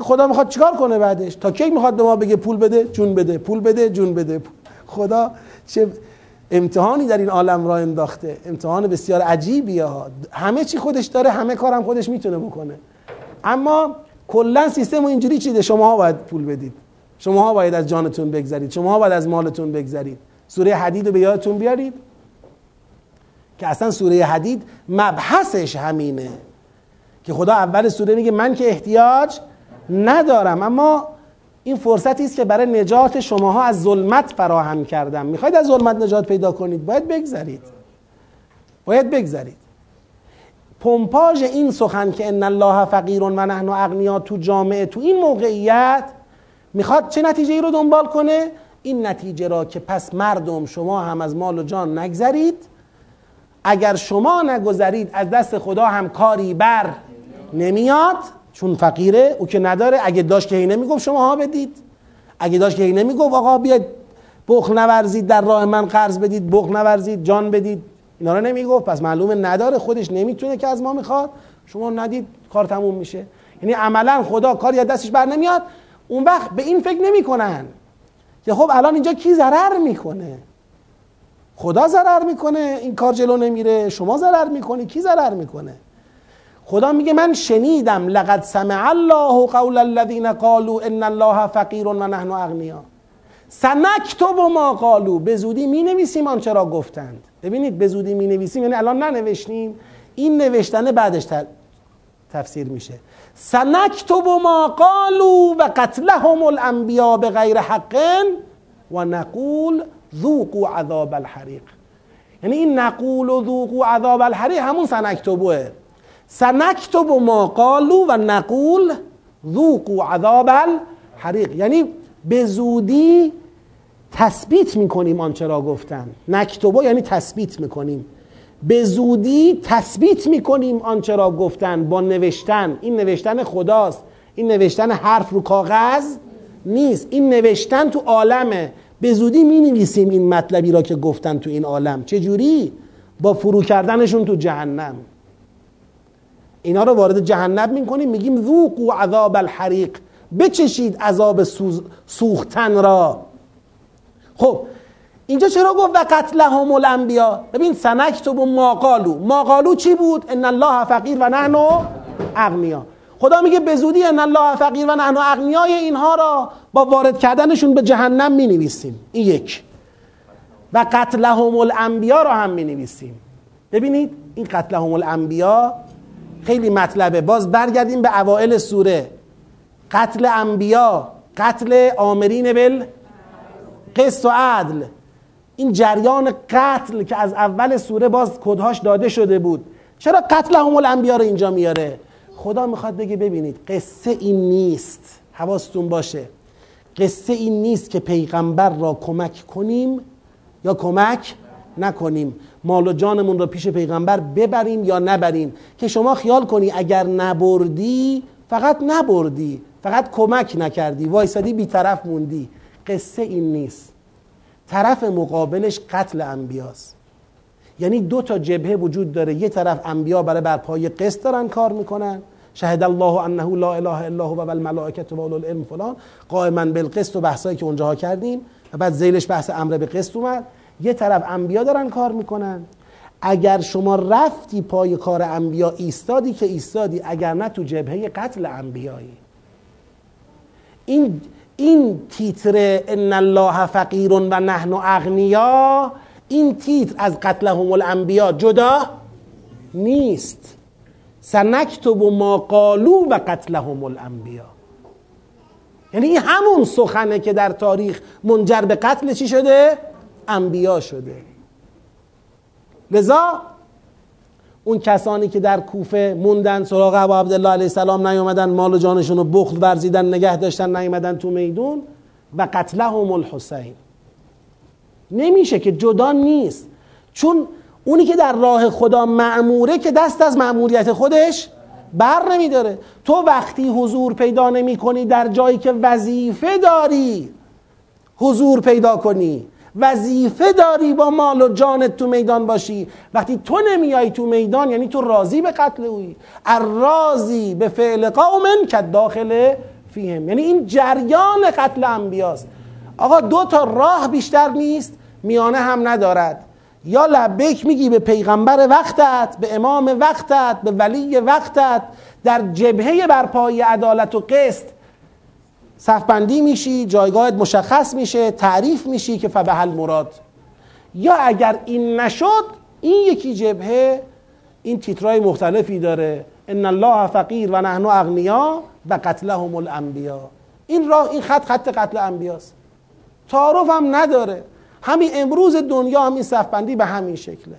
خدا می‌خواد چیکار کنه بعدش؟ تا کی می‌خواد به ما بگه پول بده؟ جون بده. پول بده جون بده. خدا چه امتحانی در این عالم را انداخته. امتحان بسیار عجیبیه ها. همه چی خودش داره همه کارم خودش می‌تونه بکنه. اما کلا سیستم اینجوری چیده. شما باید پول بدید. شما باید از جانتون بگذرید. شما باید از مالتون بگذرید. سوره حدید رو به یادتون بیارید. که اصلا سوره حدید مبحثش همینه. که خدا اول سوره میگه من که احتیاج ندارم. اما این فرصتی است که برای نجات شماها از ظلمت فراهم کردم. می‌خواید از ظلمت نجات پیدا کنید؟ باید بگذرید. باید بگذرید. پمپاژ این سخن که ان الله فقیر و نحن اغنیا تو جامعه تو این موقعیت می‌خواد چه نتیجه ای رو دنبال کنه؟ این نتیجه را که پس مردم شما هم از مال و جان نگذرید. اگر شما نگذرید از دست خدا هم کاری بر نمیاد. چون فقیره او که نداره. اگه داشت که هی نمی‌گفت شما ها بدید. اگه داشت که هی نمی‌گفت آقا بیاید بخ نورزید در راه من قرض بدید بخ نورزید جان بدید. اینا رو نمی‌گفت. پس معلومه نداره. خودش نمی‌تونه که از ما می‌خواد. شما ندید کار تموم میشه. یعنی عملا خدا کاری از دستش بر نمیاد. اون وقت به این فکر نمی‌کنن که خب الان اینجا کی ضرر می‌کنه؟ خدا ضرر می‌کنه. این کار جلو نمیره. شما ضرر می‌کنی. کی ضرر می‌کنه؟ خدا میگه من شنیدم لقد سمع الله قول الذين قالوا ان الله فقیر و نحن اغنیا. سنکتب ما قالوا به زودی می نویسیم آنچه را گفتند. ببینید به زودی می نویسیم یعنی الان ننوشتیم. این نوشتن بعدش تفسیر میشه. سنکتب ما قالوا و قتلهم الانبیاء بغیر حق و نقول ذوقوا عذاب الحریق. یعنی این نقول و ذوقوا عذاب الحریق همون سنکتبوه سنکتب ما قالو و نقول ذوقوا عذاب الحریق. یعنی به زودی تثبیت می‌کنیم آنچه را گفتن. نکتبو یعنی تثبیت می‌کنیم. به زودی تثبیت می‌کنیم آنچه را گفتن با نوشتن. این نوشتن خداست. این نوشتن حرف رو کاغذ نیست. این نوشتن تو عالمه. به زودی می نویسیم این مطلبی را که گفتن تو این عالم. چجوری؟ با فرو کردنشون تو جهنم. اینا رو وارد جهنم می‌کنیم میگیم ذوقوا عذاب الحریق. بچشید عذاب سوختن را. خب اینجا چرا گفت و قتلهم الانبیا؟ ببین سنکتب ما قالو ما قالو چی بود؟ ان الله فقیر و نحن اغنیا. خدا میگه به زودی ان الله فقیر و نحن اغنیای اینها را با وارد کردنشون به جهنم می نویسیم این یک. و قتلهم الانبیا را هم می نویسیم ببینید این قتلهم الانبیا خیلی مطلبه. باز برگردیم به اوائل سوره. قتل انبیا قتل آمرین بل قسط و عدل. این جریان قتل که از اول سوره باز کدهاش داده شده بود. چرا قتل هم الانبیا رو اینجا میاره؟ خدا می‌خواد بگه ببینید قصه این نیست. حواستون باشه. قصه این نیست که پیغمبر را کمک کنیم یا کمک نکنیم. مال و جانمون را پیش پیغمبر ببریم یا نبریم؟ که شما خیال کنی اگر نبردی فقط نبردی فقط کمک نکردی وایسادی بیطرف موندی. قصه این نیست. طرف مقابلش قتل انبیاست. یعنی دو تا جبهه وجود داره. یه طرف انبیا برای برپای قسط دارن کار می‌کنن. شهد الله انه لا اله الا هو و الملائکه و العلم فلان. قائما بالقسط و بحثایی که اونجاها کردیم. و بعد زیلش بحث امر به قسط اومد. یه طرف انبیا دارن کار می‌کنن. اگر شما رفتی پای کار انبیا ایستادی که ایستادی اگر نه تو جبهه قتل انبیایی. این این تیتر ان الله فقیر و نحن اغنیا این تیتر از قتلهم الانبیا جدا نیست. سنکتب ما قالو و قتلهم الانبیا. یعنی این همون سخنه که در تاریخ منجر به قتل چی شده؟ انبیا شده. لذا اون کسانی که در کوفه موندن سراغ ابو عبدالله علیه السلام نیومدن مال و جانشون رو بخل ورزیدن نگه داشتن نیومدن تو میدون و قتلهم الحسین. نمیشه که جدا نیست. چون اونی که در راه خدا معموره که دست از معموریت خودش بر نمیداره. تو وقتی حضور پیدا نمی کنی در جایی که وظیفه داری حضور پیدا کنی. وظیفه داری با مال و جانت تو میدان باشی. وقتی تو نمیای تو میدان یعنی تو راضی به قتل اوی. الراضی به فعل قوم که داخل فیهم. یعنی این جریان قتل انبیاست. آقا دو تا راه بیشتر نیست میانه هم ندارد. یا لبیک میگی به پیغمبر وقتت به امام وقتت به ولی وقتت در جبهه برپایی عدالت و قسط صفبندی میشی جایگاهت مشخص میشه تعریف میشی که فبهل مراد. یا اگر این نشد این یکی جبهه این تیترای مختلفی داره. ان الله فقیر و نحن اغنیا و قتلهم الانبیا. این راه این خط خط قتل انبیاست. تعارف هم نداره. همین امروز دنیا همین صفبندی به همین شکله.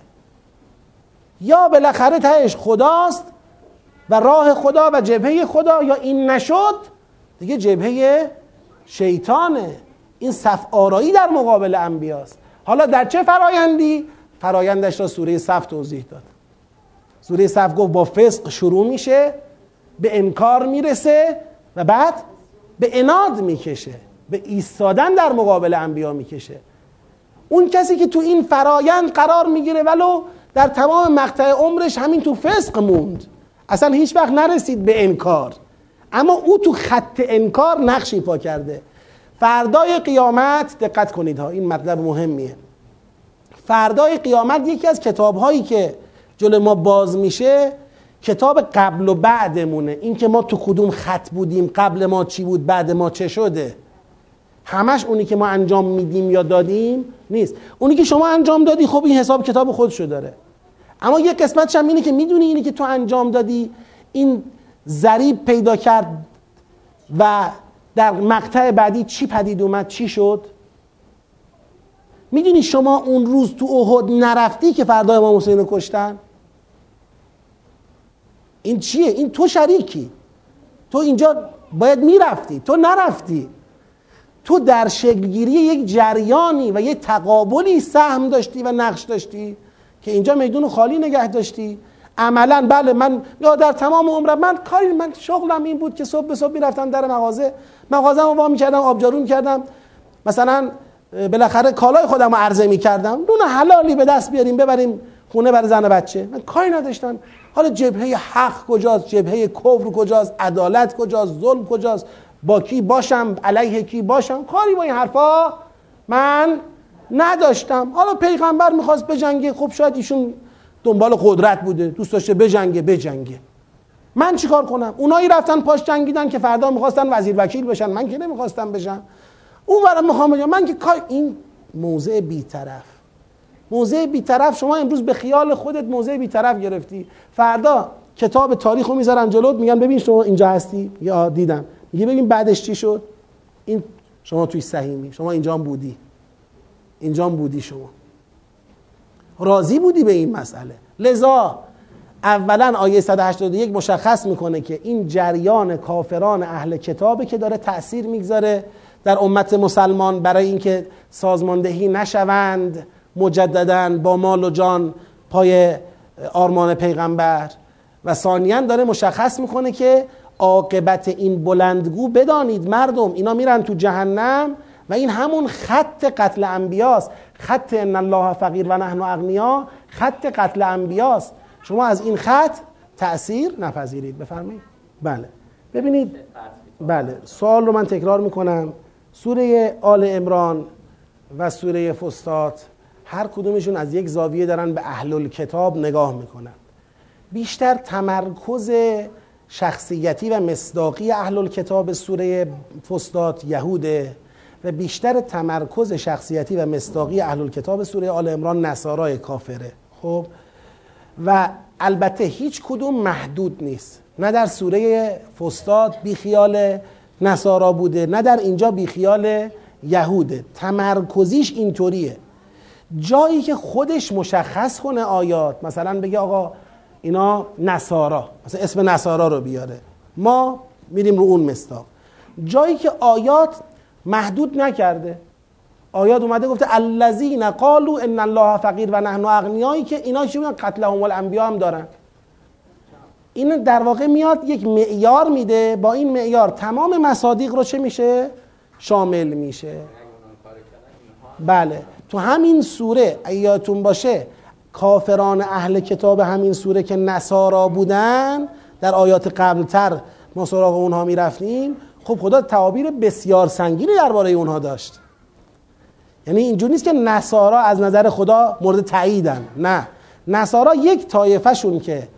یا بالاخره تهش خداست و راه خدا و جبهه خدا یا این نشد دیگه جبهه شیطانه. این صف آرایی در مقابل انبیاست. حالا در چه فرایندی؟ فرایندش را سوره صف توضیح داد. سوره صف گفت با فسق شروع میشه به انکار می‌رسه و بعد به اناد می‌کشه. به ایستادن در مقابل انبیا می‌کشه. اون کسی که تو این فرایند قرار می‌گیره ولو در تمام مقطع عمرش همین تو فسق موند. اصلا هیچ وقت نرسید به انکار. اما او تو خط انکار نقش ایفا کرده. فردای قیامت دقت کنید ها این مطلب مهمیه. فردای قیامت یکی از کتاب هایی که جلو ما باز میشه کتاب قبل و بعدمونه. این که ما تو کدوم خط بودیم قبل ما چی بود بعد ما چه شده. همش اونی که ما انجام میدیم یا دادیم نیست. اونی که شما انجام دادی خب این حساب کتاب خودشو داره. اما یه قسمتش هم اینه که می‌دونی اینی که تو انجام دادی این ضریب پیدا کرد و در مقطع بعدی چی پدید اومد؟ چی شد؟ می‌دونی شما اون روز تو احد نرفتی که فردا امام حسین رو کشتن؟ این چیه؟ این تو شریکی. تو اینجا باید می‌رفتی. تو نرفتی. تو در شکلگیری یک جریانی و یک تقابلی سهم داشتی و نقش داشتی که اینجا میدون خالی نگه داشتی. عملا بله من در تمام عمرم من کاری من شغلم این بود که صبح به صبح می‌رفتم در مغازه. مغازه رو وا می‌کردم آبجارو می‌کردم. مثلا بالاخره کالای خودم رو عرضه می‌کردم. دونه حلالی به دست بیاریم ببریم خونه برای زن بچه. من کاری نداشتم. حالا جبهه حق کجاست؟ جبهه کفر کجاست؟ عدالت کجاست؟ ظلم کجاست؟ با کی باشم؟ علیه کی باشم؟ کاری با این حرفا من نداشتم. حالا پیغمبر می‌خواست بجنگه. خب شاید ایشون دنبال قدرت بوده. دوست داشته بجنگه بجنگه. من چیکار کنم؟ اونایی رفتن پاش جنگیدن که فردا می‌خواستن وزیر وکیل بشن من که نمی‌خواستم بشم. اون برای می‌خوام من که کار این موضع بیطرف. موضع بیطرف شما امروز به خیال خودت موضع بیطرف گرفتی. فردا کتاب تاریخ رو می‌ذارن جلوت میگن ببین شما اینجا هستی؟ یا دیدم. میگه ببین بعدش چی شد؟ این شما توی سهیمی شما اینجا بودی. اینجا بودی شما. راضی بودی به این مسئله؟ لذا اولا آیه 181 مشخص می‌کنه که این جریان کافران اهل کتابه که داره تأثیر می‌گذاره در امت مسلمان برای اینکه سازماندهی نشوند مجددا با مال و جان پای آرمان پیغمبر. و ثانیا داره مشخص می‌کنه که عاقبت این بلندگو بدانید مردم اینا میرن تو جهنم و این همون خط قتل انبیاست. خط ان الله فقیر و نحن اغنیا خط قتل انبیاست. شما از این خط تأثیر نپذیرید. بفرمایید. بله. ببینید. بله. سوال رو من تکرار می‌کنم. سوره آل امران و سوره فستات هر کدومشون از یک زاویه دارن به اهل کتاب نگاه می‌کنن. بیشتر تمرکز شخصیتی و مصداقی اهل کتاب سوره فستاد یهوده. و بیشتر تمرکز شخصیتی و مصداقی اهل کتاب سوره آل عمران نصارای کافره. خب؟ و البته هیچ کدوم محدود نیست. نه در سوره فستاد بیخیال نصارا بوده نه در اینجا بیخیال یهوده. تمرکزیش اینطوریه. جایی که خودش مشخص کنه آیات مثلا بگه آقا اینا نصارا مثلا اسم نصارا رو بیاره. ما میریم رو اون مستاق جایی که آیات محدود نکرده. آیات اومده گفته الذین قالوا ان الله فقیر و نحن اغنیایی که اینا چی میگن؟ قتلهم الانبیا هم دارن. این در واقع میاد یک معیار میده. با این معیار تمام مصادیق رو چه میشه؟ شامل میشه. بله. تو همین سوره ایاتون باشه کافران اهل کتاب همین سوره که نصارا بودن در آیات قبلتر ما سراغ اونها می‌رفتیم. خب خدا تعابیر بسیار سنگینی درباره اونها داشت. یعنی اینجور نیست که نصارا از نظر خدا مورد تاییدن. نه. نصارا یک طایفهشون که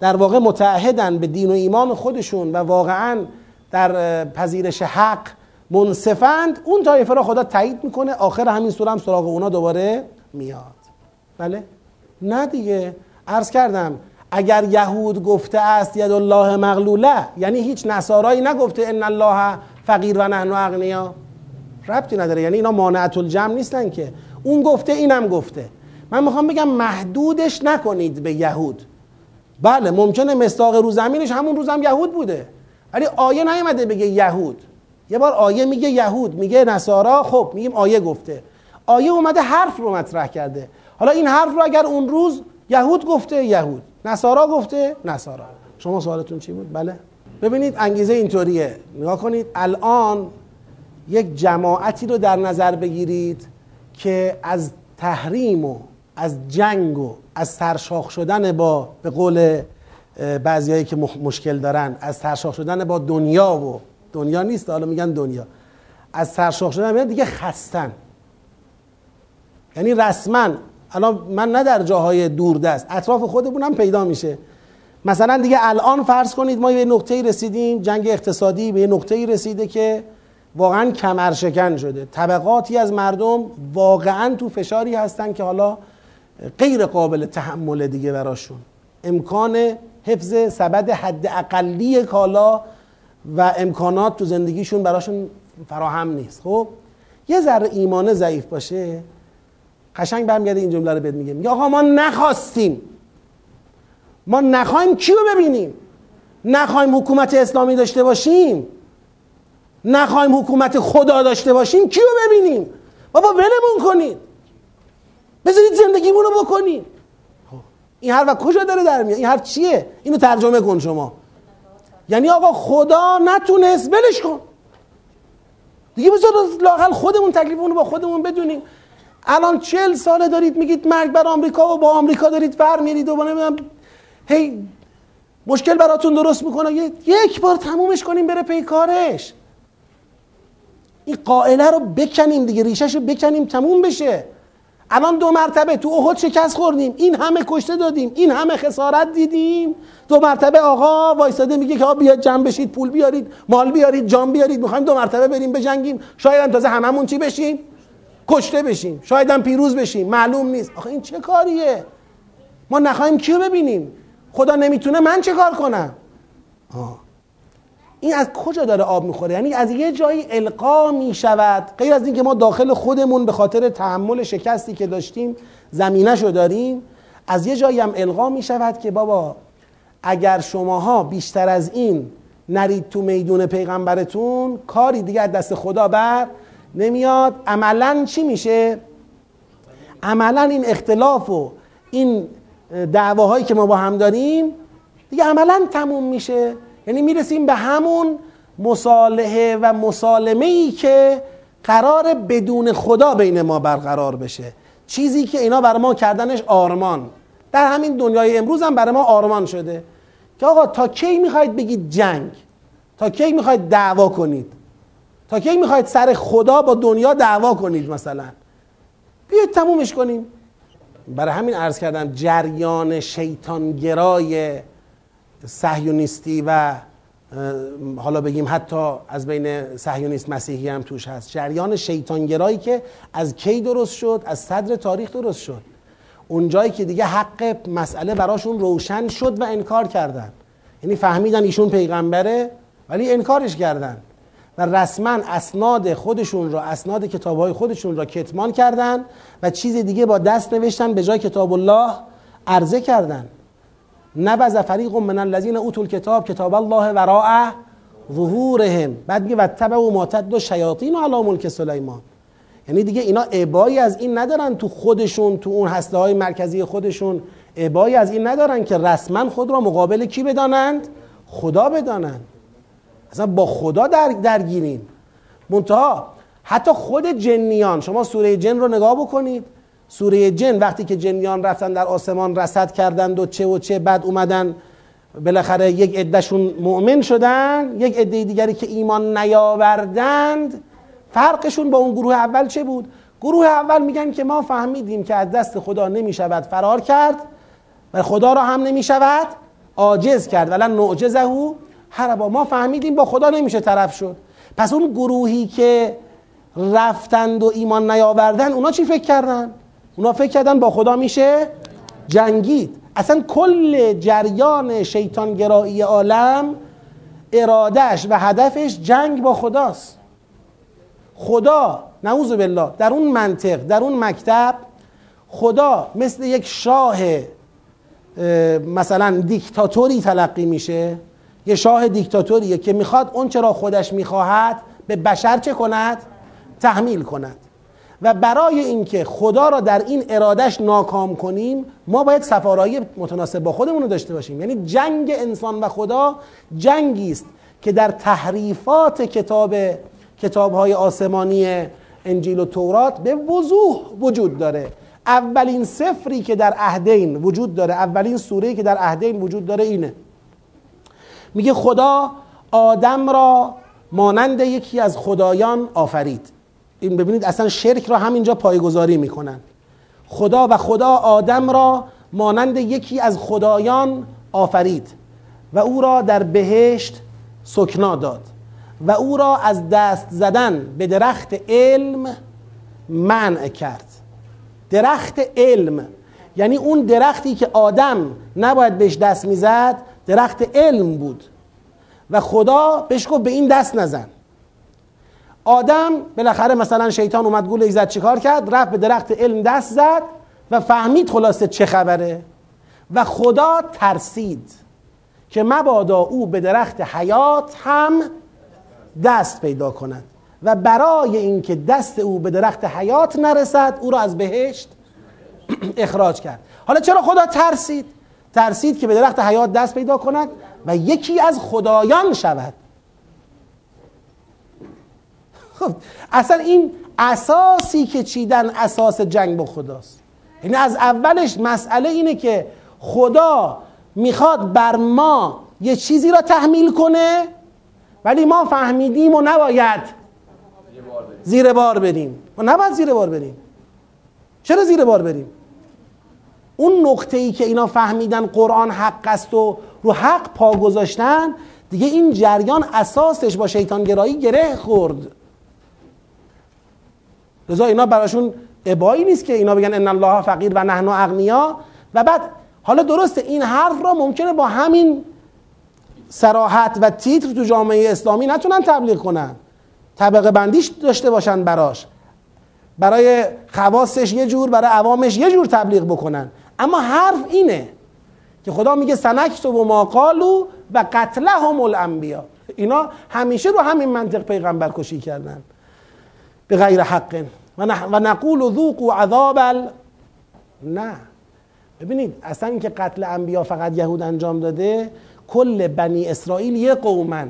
در واقع متعهدن به دین و ایمان خودشون و واقعا در پذیرش حق منصفند اون طایفه را خدا تایید می‌کنه. آخر همین سوره هم سراغ اونا دوباره میاد. بله؟ نه دیگه. عرض کردم اگر یهود گفته است ید الله مغلوله یعنی هیچ نصارایی نگفته ان الله فقیر و نحن اغنیا. ربطی نداره یعنی اینا مانعت الجمع نیستن که. اون گفته اینم گفته. من می‌خوام بگم محدودش نکنید به یهود. بله ممکنه مستاق رو زمینش همون روزم یهود بوده. ولی آیه نیومده بگه یهود. یه بار آیه میگه یهود میگه نصارا. خب میگیم آیه گفته. آیه اومده حرف رو مطرح کرده. حالا این حرف رو اگر اون روز یهود گفته یهود. نصارا گفته نصارا. شما سوالتون چی بود؟ بله. ببینید انگیزه اینطوریه. نگاه کنید الان یک جماعتی رو در نظر بگیرید که از تحریم و از جنگ و از سرشاخ شدن با به قول بعضیایی که مشکل دارن از سرشاخ شدن با دنیا و دنیا نیست حالا میگن دنیا. از سرشاخ شدن دیگه خستن. یعنی رسما الان من نه در جاهای دوردست اطراف خودمونم پیدا میشه. مثلا دیگه الان فرض کنید ما به نقطه‌ای رسیدیم جنگ اقتصادی به نقطه‌ای رسیده که واقعا کمرشکن شده. طبقاتی از مردم واقعا تو فشاری هستن که حالا غیر قابل تحمل دیگه براشون. امکان حفظ سبد حد اقلی کالا و امکانات تو زندگیشون براشون فراهم نیست. خب یه ذره ایمانه ضعیف باشه قشنگ برمیگرده این جمله رو بهت میگه. میگه آقا ما نخواستیم. ما نخواهیم کیو ببینیم؟ نخواهیم حکومت اسلامی داشته باشیم؟ نخواهیم حکومت خدا داشته باشیم؟ کیو ببینیم؟ بابا ولمون کنید. بذارید زندگیمون رو بکنیم. این حرف کجا داره در میاد؟ این حرف چیه؟ اینو ترجمه کن شما. یعنی آقا خدا نتونست ولش کن. دیگه بذار لاقل خودمون تکلیفمون رو با خودمون بدونیم. الان چل ساله دارید میگید مرگ بر آمریکا و با آمریکا دارید فر میرید و نمی‌دونم هی مشکل براتون درست می‌کنه. یک بار تمومش کنیم بره پی کارش. این قائله رو بکنیم دیگه ریشش رو بکنیم تموم بشه. الان دو مرتبه تو احد شکست خوردیم این همه کشته دادیم این همه خسارت دیدیم. دو مرتبه آقا وایساده میگه که بیاد جمع بشید پول بیارید مال بیارید جام بیارید می‌خوایم دو مرتبه بریم بجنگیم. شاید هم تازه هممون چی بشیم؟ کشته بشیم. شاید هم پیروز بشیم. معلوم نیست. آخه این چه کاریه؟ ما نخواهیم کیو ببینیم؟ خدا نمی‌تونه من چه کار کنم؟ آه. این از کجا داره آب می‌خوره؟ یعنی از یه جایی القا می‌شود. غیر از اینکه ما داخل خودمون به خاطر تحمل شکستی که داشتیم زمینه شو داریم از یه جایی هم القا می‌شود که بابا اگر شماها بیشتر از این نرید تو میدون پیغمبرتون کاری دیگه از دست خدا بر نمیاد. عملا چی میشه؟ عملا این اختلاف و این دعواهایی که ما با هم داریم دیگه عملا تموم میشه. یعنی می‌رسیم به همون مصالحه و مسالمه ای که قرار بدون خدا بین ما برقرار بشه. چیزی که اینا برای ما کردنش آرمان. در همین دنیای امروز هم برای ما آرمان شده. که آقا تا کی می‌خواید بگید جنگ؟ تا کی می‌خواید دعوا کنید؟ تا کی می‌خواید سر خدا با دنیا دعوا کنید مثلا؟ بیاید تمومش کنیم. برای همین عرض کردم جریان شیطانگرای صهیونیستی و حالا بگیم حتی از بین صهیونیست مسیحی هم توش هست. جریان شیطانگرایی که از کی درست شد؟ از صدر تاریخ درست شد. اونجایی که دیگه حق مسئله براشون روشن شد و انکار کردن. یعنی فهمیدن ایشون پیغمبره ولی انکارش کردن. و رسما اسناد خودشون را اسناد کتاب های خودشون را کتمان کردن و چیز دیگه با دست نوشتن به جای کتاب الله عرضه کردن. نبذ فریق من الذین اوتوا الکتاب کتاب الله وراء ظهورهم. بعد میگه وتبع و ماتد و شیاطین علی ملک سلیمان. یعنی دیگه اینا عبایی از این ندارن تو خودشون تو اون هسته های مرکزی خودشون. عبایی از این ندارن که رسما خود را مقابل کی بدانند؟ خدا بدانند. اصلا با خدا در درگیرین. منتها حتی خود جنیان شما سوره جن رو نگاه بکنید. سوره جن وقتی که جنیان رفتن در آسمان رسد کردند و چه و چه بعد اومدن بالاخره یک عدهشون مؤمن شدن یک عده دیگری که ایمان نیاوردند فرقشون با اون گروه اول چه بود؟ گروه اول میگن که ما فهمیدیم که از دست خدا نمی‌شود فرار کرد و خدا را هم نمی‌شود عاجز کرد. ولن نعجزه هربا ما فهمیدیم با خدا نمیشه طرف شد. پس اون گروهی که رفتند و ایمان نیاوردن اونا چی فکر کردن؟ اونا فکر کردن با خدا میشه جنگید. اصلا کل جریان شیطانگرایی عالم ارادهش و هدفش جنگ با خداست. خدا نعوذ بالله در اون منطق در اون مکتب خدا مثل یک شاه مثلا دیکتاتوری تلقی میشه. یه شاه دیکتاتوریه که می‌خواد اون چرا خودش می‌خواهد به بشر چه کند؟ تحمیل کند. و برای اینکه خدا را در این ارادش ناکام کنیم ما باید سفارایی متناسب با خودمون رو داشته باشیم. یعنی جنگ انسان و خدا جنگی است که در تحریفات کتاب کتاب های آسمانی انجیل و تورات به وضوح وجود داره. اولین سفری که در عهدین وجود داره اولین سوره که در عهدین وجود داره اینه. میگه خدا آدم را مانند یکی از خدایان آفرید. این ببینید اصلا شرک را همینجا پایگذاری می‌کنن. خدا و خدا آدم را مانند یکی از خدایان آفرید و او را در بهشت سکنا داد و او را از دست زدن به درخت علم منع کرد. درخت علم یعنی اون درختی که آدم نباید بهش دست می‌زد درخت علم بود. و خدا بهش گفت به این دست نزن. آدم بالاخره مثلا شیطان اومد گول زد چیکار کرد؟ رفت به درخت علم دست زد و فهمید خلاصه چه خبره. و خدا ترسید که مبادا او به درخت حیات هم دست پیدا کند. و برای اینکه دست او به درخت حیات نرسد او را از بهشت *clears throat* اخراج کرد. حالا چرا خدا ترسید؟ ترسید که به درخت حیات دست پیدا کند و یکی از خدایان شود. خب اصلا این اساسی که چیدن اساس جنگ با خداست. این یعنی از اولش مسئله اینه که خدا می‌خواد بر ما یه چیزی را تحمیل کنه ولی ما فهمیدیم و نباید زیر بار بریم. ما نباید زیر بار بریم. چرا زیر بار بریم؟ اون نقطه ای که اینا فهمیدن قرآن حق است و رو حق پا گذاشتن دیگه این جریان اساسش با شیطانگرایی گره خورد. لذا اینا براشون ابایی نیست که اینا بگن ان الله فقیر و نحن اغنیا. و بعد حالا درسته این حرف را ممکنه با همین سراحت و تیتر تو جامعه اسلامی نتونن تبلیغ کنن. طبقه بندیش داشته باشن براش. برای خواستش یه جور برای عوامش یه جور تبلیغ بکنن. اما حرف اینه که خدا میگه سنکت و ما قالو و قتلهم الانبیا. اینا همیشه رو همین منطق پیغمبر کشی کردن. به غیر حق. و نقول ذوقوا عذاب نه. ببینید اصلا که قتل انبیا فقط یهود انجام داده کل بنی اسرائیل یه قومن.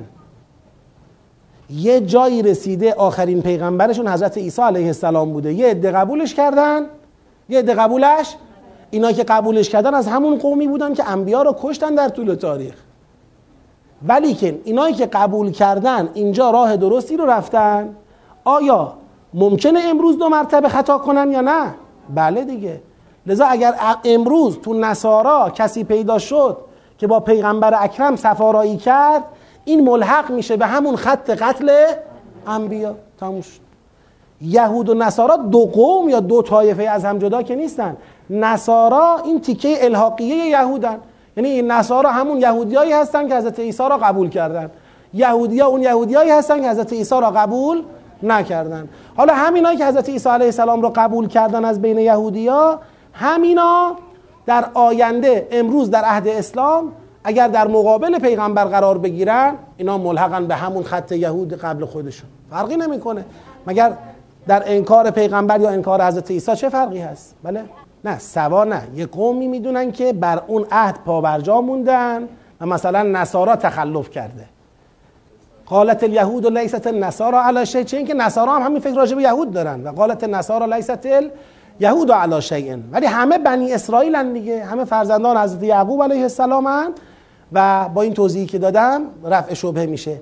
یه جایی رسیده آخرین پیغمبرشون حضرت عیسی علیه السلام بوده. یه عده قبولش کردن یه عده قبولش اینا که قبولش کردن از همون قومی بودن که انبیا رو کشتن در طول تاریخ. ولی که اینایی که قبول کردن اینجا راه درستی رو رفتن آیا ممکنه امروز دو مرتبه خطا کنن یا نه؟ بله دیگه. لذا اگر امروز تو نصارا کسی پیدا شد که با پیغمبر اکرم سفارایی کرد این ملحق میشه به همون خط قتل انبیا. تموم یهود و نصارا دو قوم یا دو طایفه از هم جدا که نیستن. نصارا این تیکه الحاقیه یهودن. یعنی این نصارا همون یهودیایی هستن که حضرت عیسی را قبول کردن. یهودیا اون یهودیایی هستن که حضرت عیسی را قبول نکردن. حالا همینایی که حضرت عیسی علیه السلام را قبول کردن از بین یهودیا همینا در آینده امروز در عهد اسلام اگر در مقابل پیغمبر قرار بگیرن اینا ملحقن به همون خط یهود قبل خودشون. فرقی نمی‌کنه. مگر در انکار پیغمبر یا انکار حضرت عیسی چه فرقی هست؟ بله؟ نه سوا نه. یه قومی می‌دونن که بر اون عهد پابرجا موندن و مثلا نصارا تخلف کرده. قالت الیهود و لیست النصارا علی شیء. چه اینکه نصارا هم همین فکر راجع یهود دارن و قالت النصارا لیست الیهود علی شیء. ولی همه بنی اسرائیل دیگه. همه فرزندان حضرت یعقوب علیه السلام و با این توضیحی که دادم رفع شبهه میشه.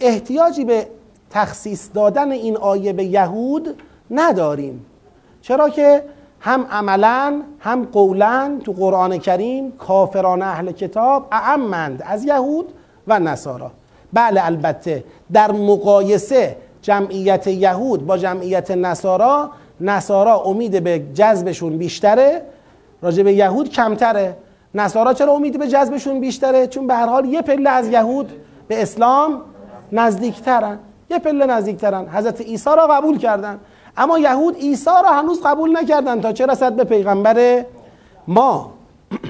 احتیاجی به تخصیص دادن این آیه به یهود نداریم. چرا که هم عملا هم قولا تو قرآن کریم کافران اهل کتاب اعمند از یهود و نصارا. بله البته در مقایسه جمعیت یهود با جمعیت نصارا نصارا امید به جذبشون بیشتره. راجع به یهود کمتره. نصارا چرا امید به جذبشون بیشتره؟ چون به هر حال یه پله از یهود به اسلام نزدیکترن. یه پله نزدیکترن. حضرت عیسی را قبول کردن. اما یهود عیسی را هنوز قبول نکردن تا چه رسد به پیغمبر ما. *clears throat*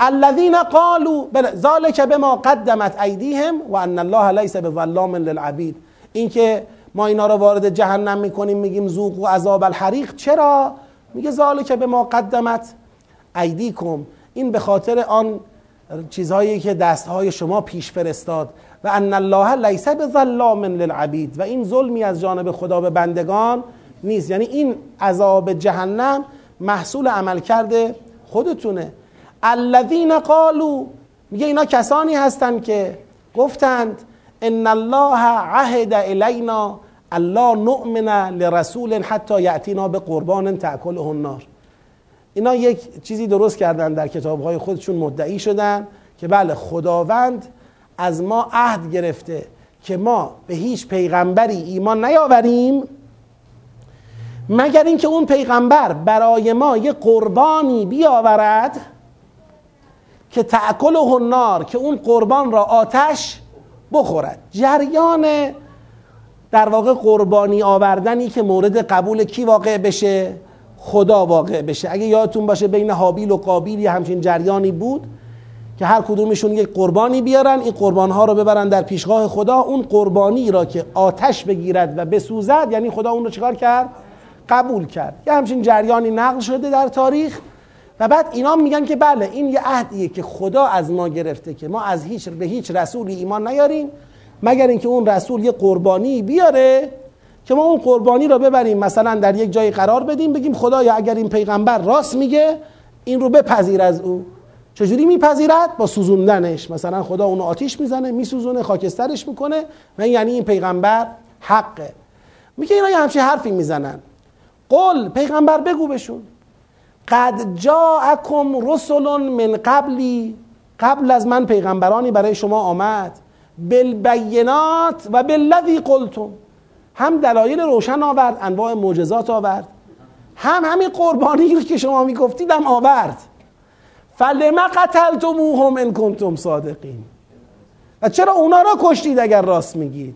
الذين قالوا ذلك بما قدمت ایدیهم و ان الله لیس بظلام للعبید. اینکه ما اینا رو وارد جهنم می‌کنیم میگیم ذوق و عذاب الحریق. چرا؟ میگه ذالک به ما قدمت ایدیکم. این به خاطر آن چیزهایی که دستهای شما پیش فرستاد. و ان الله لیس بظلام للعبید. و این ظلمی از جانب خدا به بندگان نیست. یعنی این عذاب جهنم محصول عمل کرده خودتونه. الذین قالوا میگه اینا کسانی هستند که گفتند ان الله عهد الینا الله نؤمن لرسول حتی یعتینا به قربان تأکله النار. اینا یک چیزی درست کردن در کتابهای خودشون مدعی شدن که بله خداوند از ما عهد گرفته که ما به هیچ پیغمبری ایمان نیاوریم مگر اینکه اون پیغمبر برای ما یه قربانی بیاورد که تأکل النار که اون قربان را آتش بخورد. جریان در واقع قربانی آوردنی که مورد قبول کی واقع بشه؟ خدا واقع بشه. اگه یادتون باشه بین حابیل و قابیل همچین جریانی بود که هر کدومشون یک قربانی بیارن این قربانها رو ببرن در پیشگاه خدا اون قربانی را که آتش بگیرد و بسوزد یعنی خدا اون رو چکار کرد؟ قبول کرد. یه همچین جریانی نقل شده در تاریخ و بعد اینا میگن که بله این یه عهدیه که خدا از ما گرفته که ما از هیچ به هیچ رسولی ایمان نیاریم مگر اینکه اون رسول یه قربانی بیاره که ما اون قربانی را ببریم مثلا در یک جای قرار بدیم بگیم خدایا اگر این پیغمبر راست میگه این رو بپذیر از او. چجوری میپذیرد؟ با سوزوندنش. مثلا خدا اونو آتیش می‌زنه میسوزونه خاکسترش می‌کنه و یعنی این پیغمبر حقه. میگه اینا یه همچین حرفی می‌زنن. قل پیغمبر بگو بشون قد جاءکم رسل من قبلی قبل از من پیغمبرانی برای شما آمد. بالبینات و بالذی قلتم. هم دلایل روشن آورد انواع معجزات آورد. هم همین قربانی رو که شما میگفتیدم آورد. فلما قتلتموهم ان کنتم صادقین. و چرا اونا را کشتید اگر راست میگید؟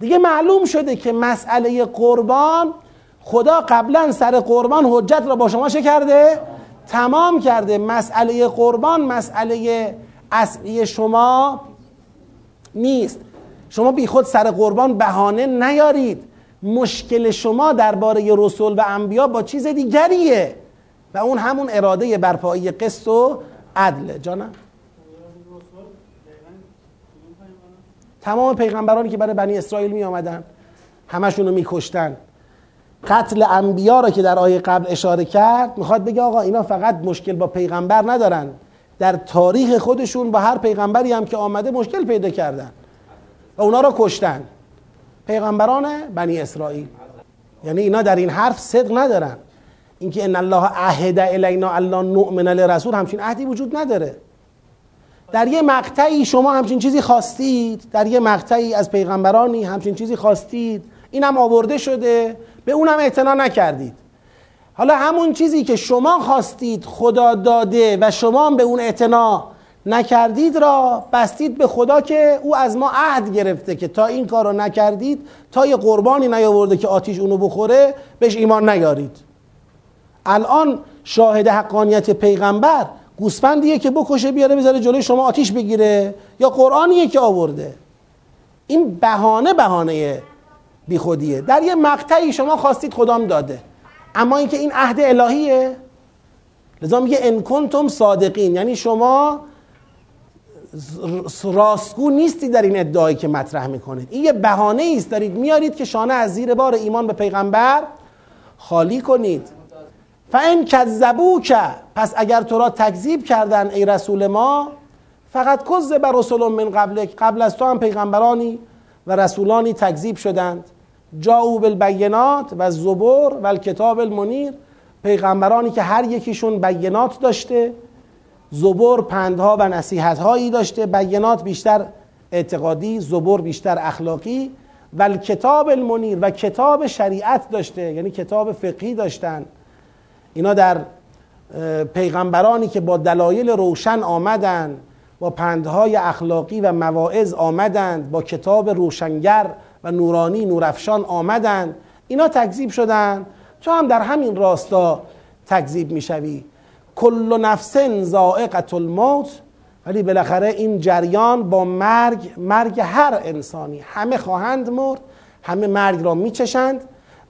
دیگه معلوم شده که مسئله قربان خدا قبلا سر قربان حجت را با شما چه کرده؟ تمام کرده. مسئله قربان مسئله اصلی شما نیست. شما بی خود سر قربان بهانه نیارید. مشکل شما درباره رسول و انبیا با چیز دیگریه. و اون همون اراده برپایی قسط و عدل. جانم. تمام پیغمبرانی که برای بنی اسرائیل می آمدن همشون رو می کشتن قتل انبیا را که در آیه قبل اشاره کرد می‌خواد بگه آقا اینا فقط مشکل با پیغمبر ندارن. در تاریخ خودشون با هر پیغمبری هم که آمده مشکل پیدا کردن و اونا را کشتن. پیغمبران بنی اسرائیل. یعنی اینا در این حرف صدق ندارن. اینکه ان الله عهد الینا الله نؤمن لرسول همچین عهدی وجود نداره. در یه مقطعی شما همچین چیزی خواستید در یه مقطعی از پیغمبرانی همچین چیزی خواستید. اینم آورده شده. به اونم اعتنا نکردید. حالا همون چیزی که شما خواستید خدا داده و شما به اون اعتنا نکردید را بستید به خدا که او از ما عهد گرفته که تا این کار رو نکردید تا یه قربانی نیاورده که آتیش اونو بخوره بهش ایمان نیارید. الان شاهد حقانیت پیغمبر گوسفندیه که بکشه بیاره بذاره جلوی شما آتیش بگیره یا قرآنیه که آورده. این بهانه بهانه بیخودیه. در یه مقطعی شما خواستید خدام داده. اما اینکه این عهد الهیه. لذا میگه ان کنتم صادقین. یعنی شما راستگو نیستی در این ادعایی که مطرح می‌کنید. این یه بهانه است. دارید میارید که شانه از زیر بار ایمان به پیغمبر خالی کنید. فان کذبوک. پس اگر تو را تکذیب کردن ای رسول ما فقط کذب رسول من قبل قبل از تو هم پیغمبرانی. و رسولانی تکذیب شدند. جاءوا بالبینات و زبور و الکتاب المنیر پیغمبرانی که هر یکیشون بینات داشته. زبور پندها و نصیحت هایی داشته. بینات بیشتر اعتقادی زبور بیشتر اخلاقی. و کتاب المنیر و کتاب شریعت داشته یعنی کتاب فقهی داشتن. اینا در پیغمبرانی که با دلایل روشن آمدن. با پندهای اخلاقی و مواعظ آمدند با کتاب روشنگر و نورانی نورافشان آمدند. اینا تکذیب شدن تو هم در همین راستا تکذیب می‌شوی. کل نفس زائقت الموت. ولی بالاخره این جریان با مرگ مرگ هر انسانی. همه خواهند مرد همه مرگ را میچشند.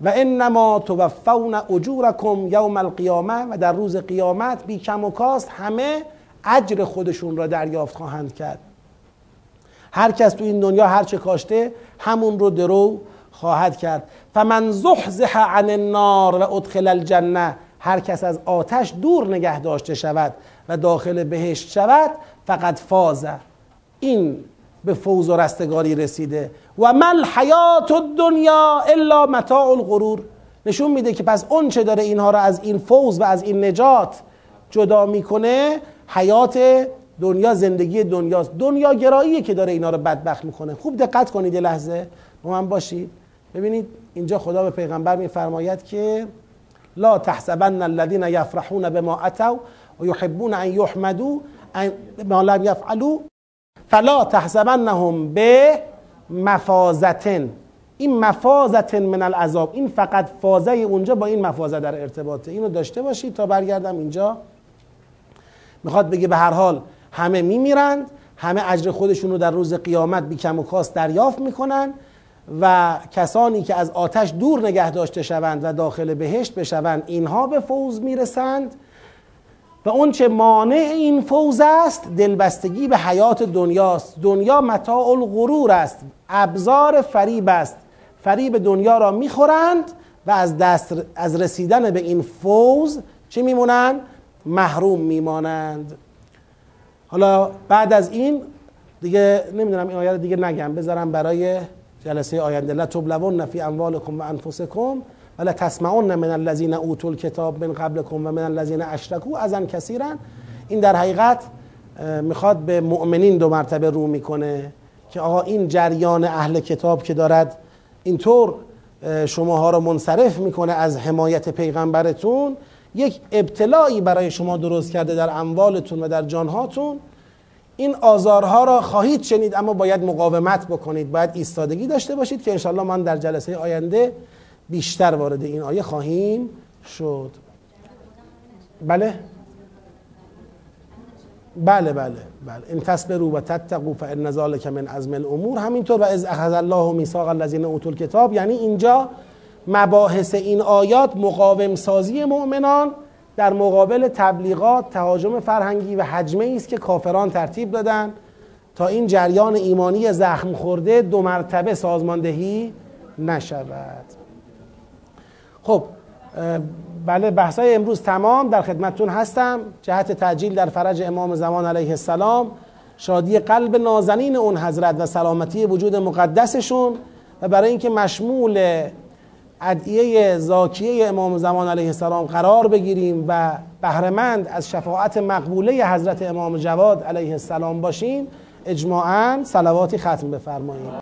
و انما توفون اجورکم یوم القیامه و در روز قیامت بی کم و کاست همه اجر خودشون را دریافت خواهند کرد. هر کس تو این دنیا هر چه کاشته همون رو درو خواهد کرد. فمن زحزح عن النار و ادخل الجنه هر کس از آتش دور نگه داشته شود و داخل بهشت شود فقط فازه این به فوز و رستگاری رسیده. و مل حیات الدنیا الا متاع الغرور. نشون میده که پس اون چه داره اینها را از این فوز و از این نجات جدا می‌کنه حیات دنیا زندگی دنیاست. دنیا گراییه که داره اینا رو بدبخت می‌کنه. خوب دقت کنید یه لحظه. با من باشید. ببینید اینجا خدا به پیغمبر میفرماید که لا تحسبن الذين يفرحون بما اتوا ويحبون ان يحمدوا ما لم يفعلوا فلا تحسبنهم به مفازتن این مفازتن من العذاب. این فقط فازه اونجا با این مفازه در ارتباطه. اینو داشته باشید تا برگردم اینجا. می‌خواد بگه به هر حال همه میمیرند همه اجر خودشون رو در روز قیامت بی و کاست دریافت می‌کنن و کسانی که از آتش دور نگه داشته شوند و داخل بهشت بشوند اینها به فوز می‌رسند. و اون چه مانع این فوز است دلبستگی به حیات دنیاست. دنیا متاع الغرور است ابزار فریب است. فریب دنیا را می‌خورند و از دست از رسیدن به این فوز چه میمونند محروم میمانند. حالا بعد از این دیگه نمی‌دونم این آیه دیگه نگم. بذارم برای جلسه آینده. لا تبلون فی اموالکم و انفسکم ولا تسمعون من الذین اوتوا الکتاب من قبلکم و من الذین اشرکوا اذن کثیرا این در حقیقت می‌خواد به مؤمنین دو مرتبه رو می‌کنه که آقا این جریان اهل کتاب که دارد اینطور شماها را منصرف می‌کنه از حمایت پیغمبرتون یک ابتلایی برای شما درست کرده در اموالتون و در جانهاتون. این آزارها را خواهید شنید اما باید مقاومت بکنید. باید ایستادگی داشته باشید که انشالله من در جلسه آینده بیشتر وارد این آیه خواهیم شد. بله؟ بله بله بله. ان تصبروا و تتقوا فان ذلک من عزم الامور. همینطور و از اخذ الله میثاق الذین اوتوا الکتاب. یعنی اینجا مباحث این آیات مقاوم سازی مؤمنان در مقابل تبلیغات تهاجم فرهنگی و حجمه است که کافران ترتیب دادن. تا این جریان ایمانی زخم خورده دو مرتبه سازماندهی نشود. خب بله بحثای امروز تمام. در خدمتتون هستم. جهت تعجیل در فرج امام زمان علیه السلام. شادی قلب نازنین اون حضرت و سلامتی وجود مقدسشون. و برای اینکه مشمول ادعیه زاکیه امام زمان علیه السلام قرار بگیریم و بهرهمند از شفاعت مقبوله حضرت امام جواد علیه السلام باشیم اجماعا صلواتی ختم بفرماییم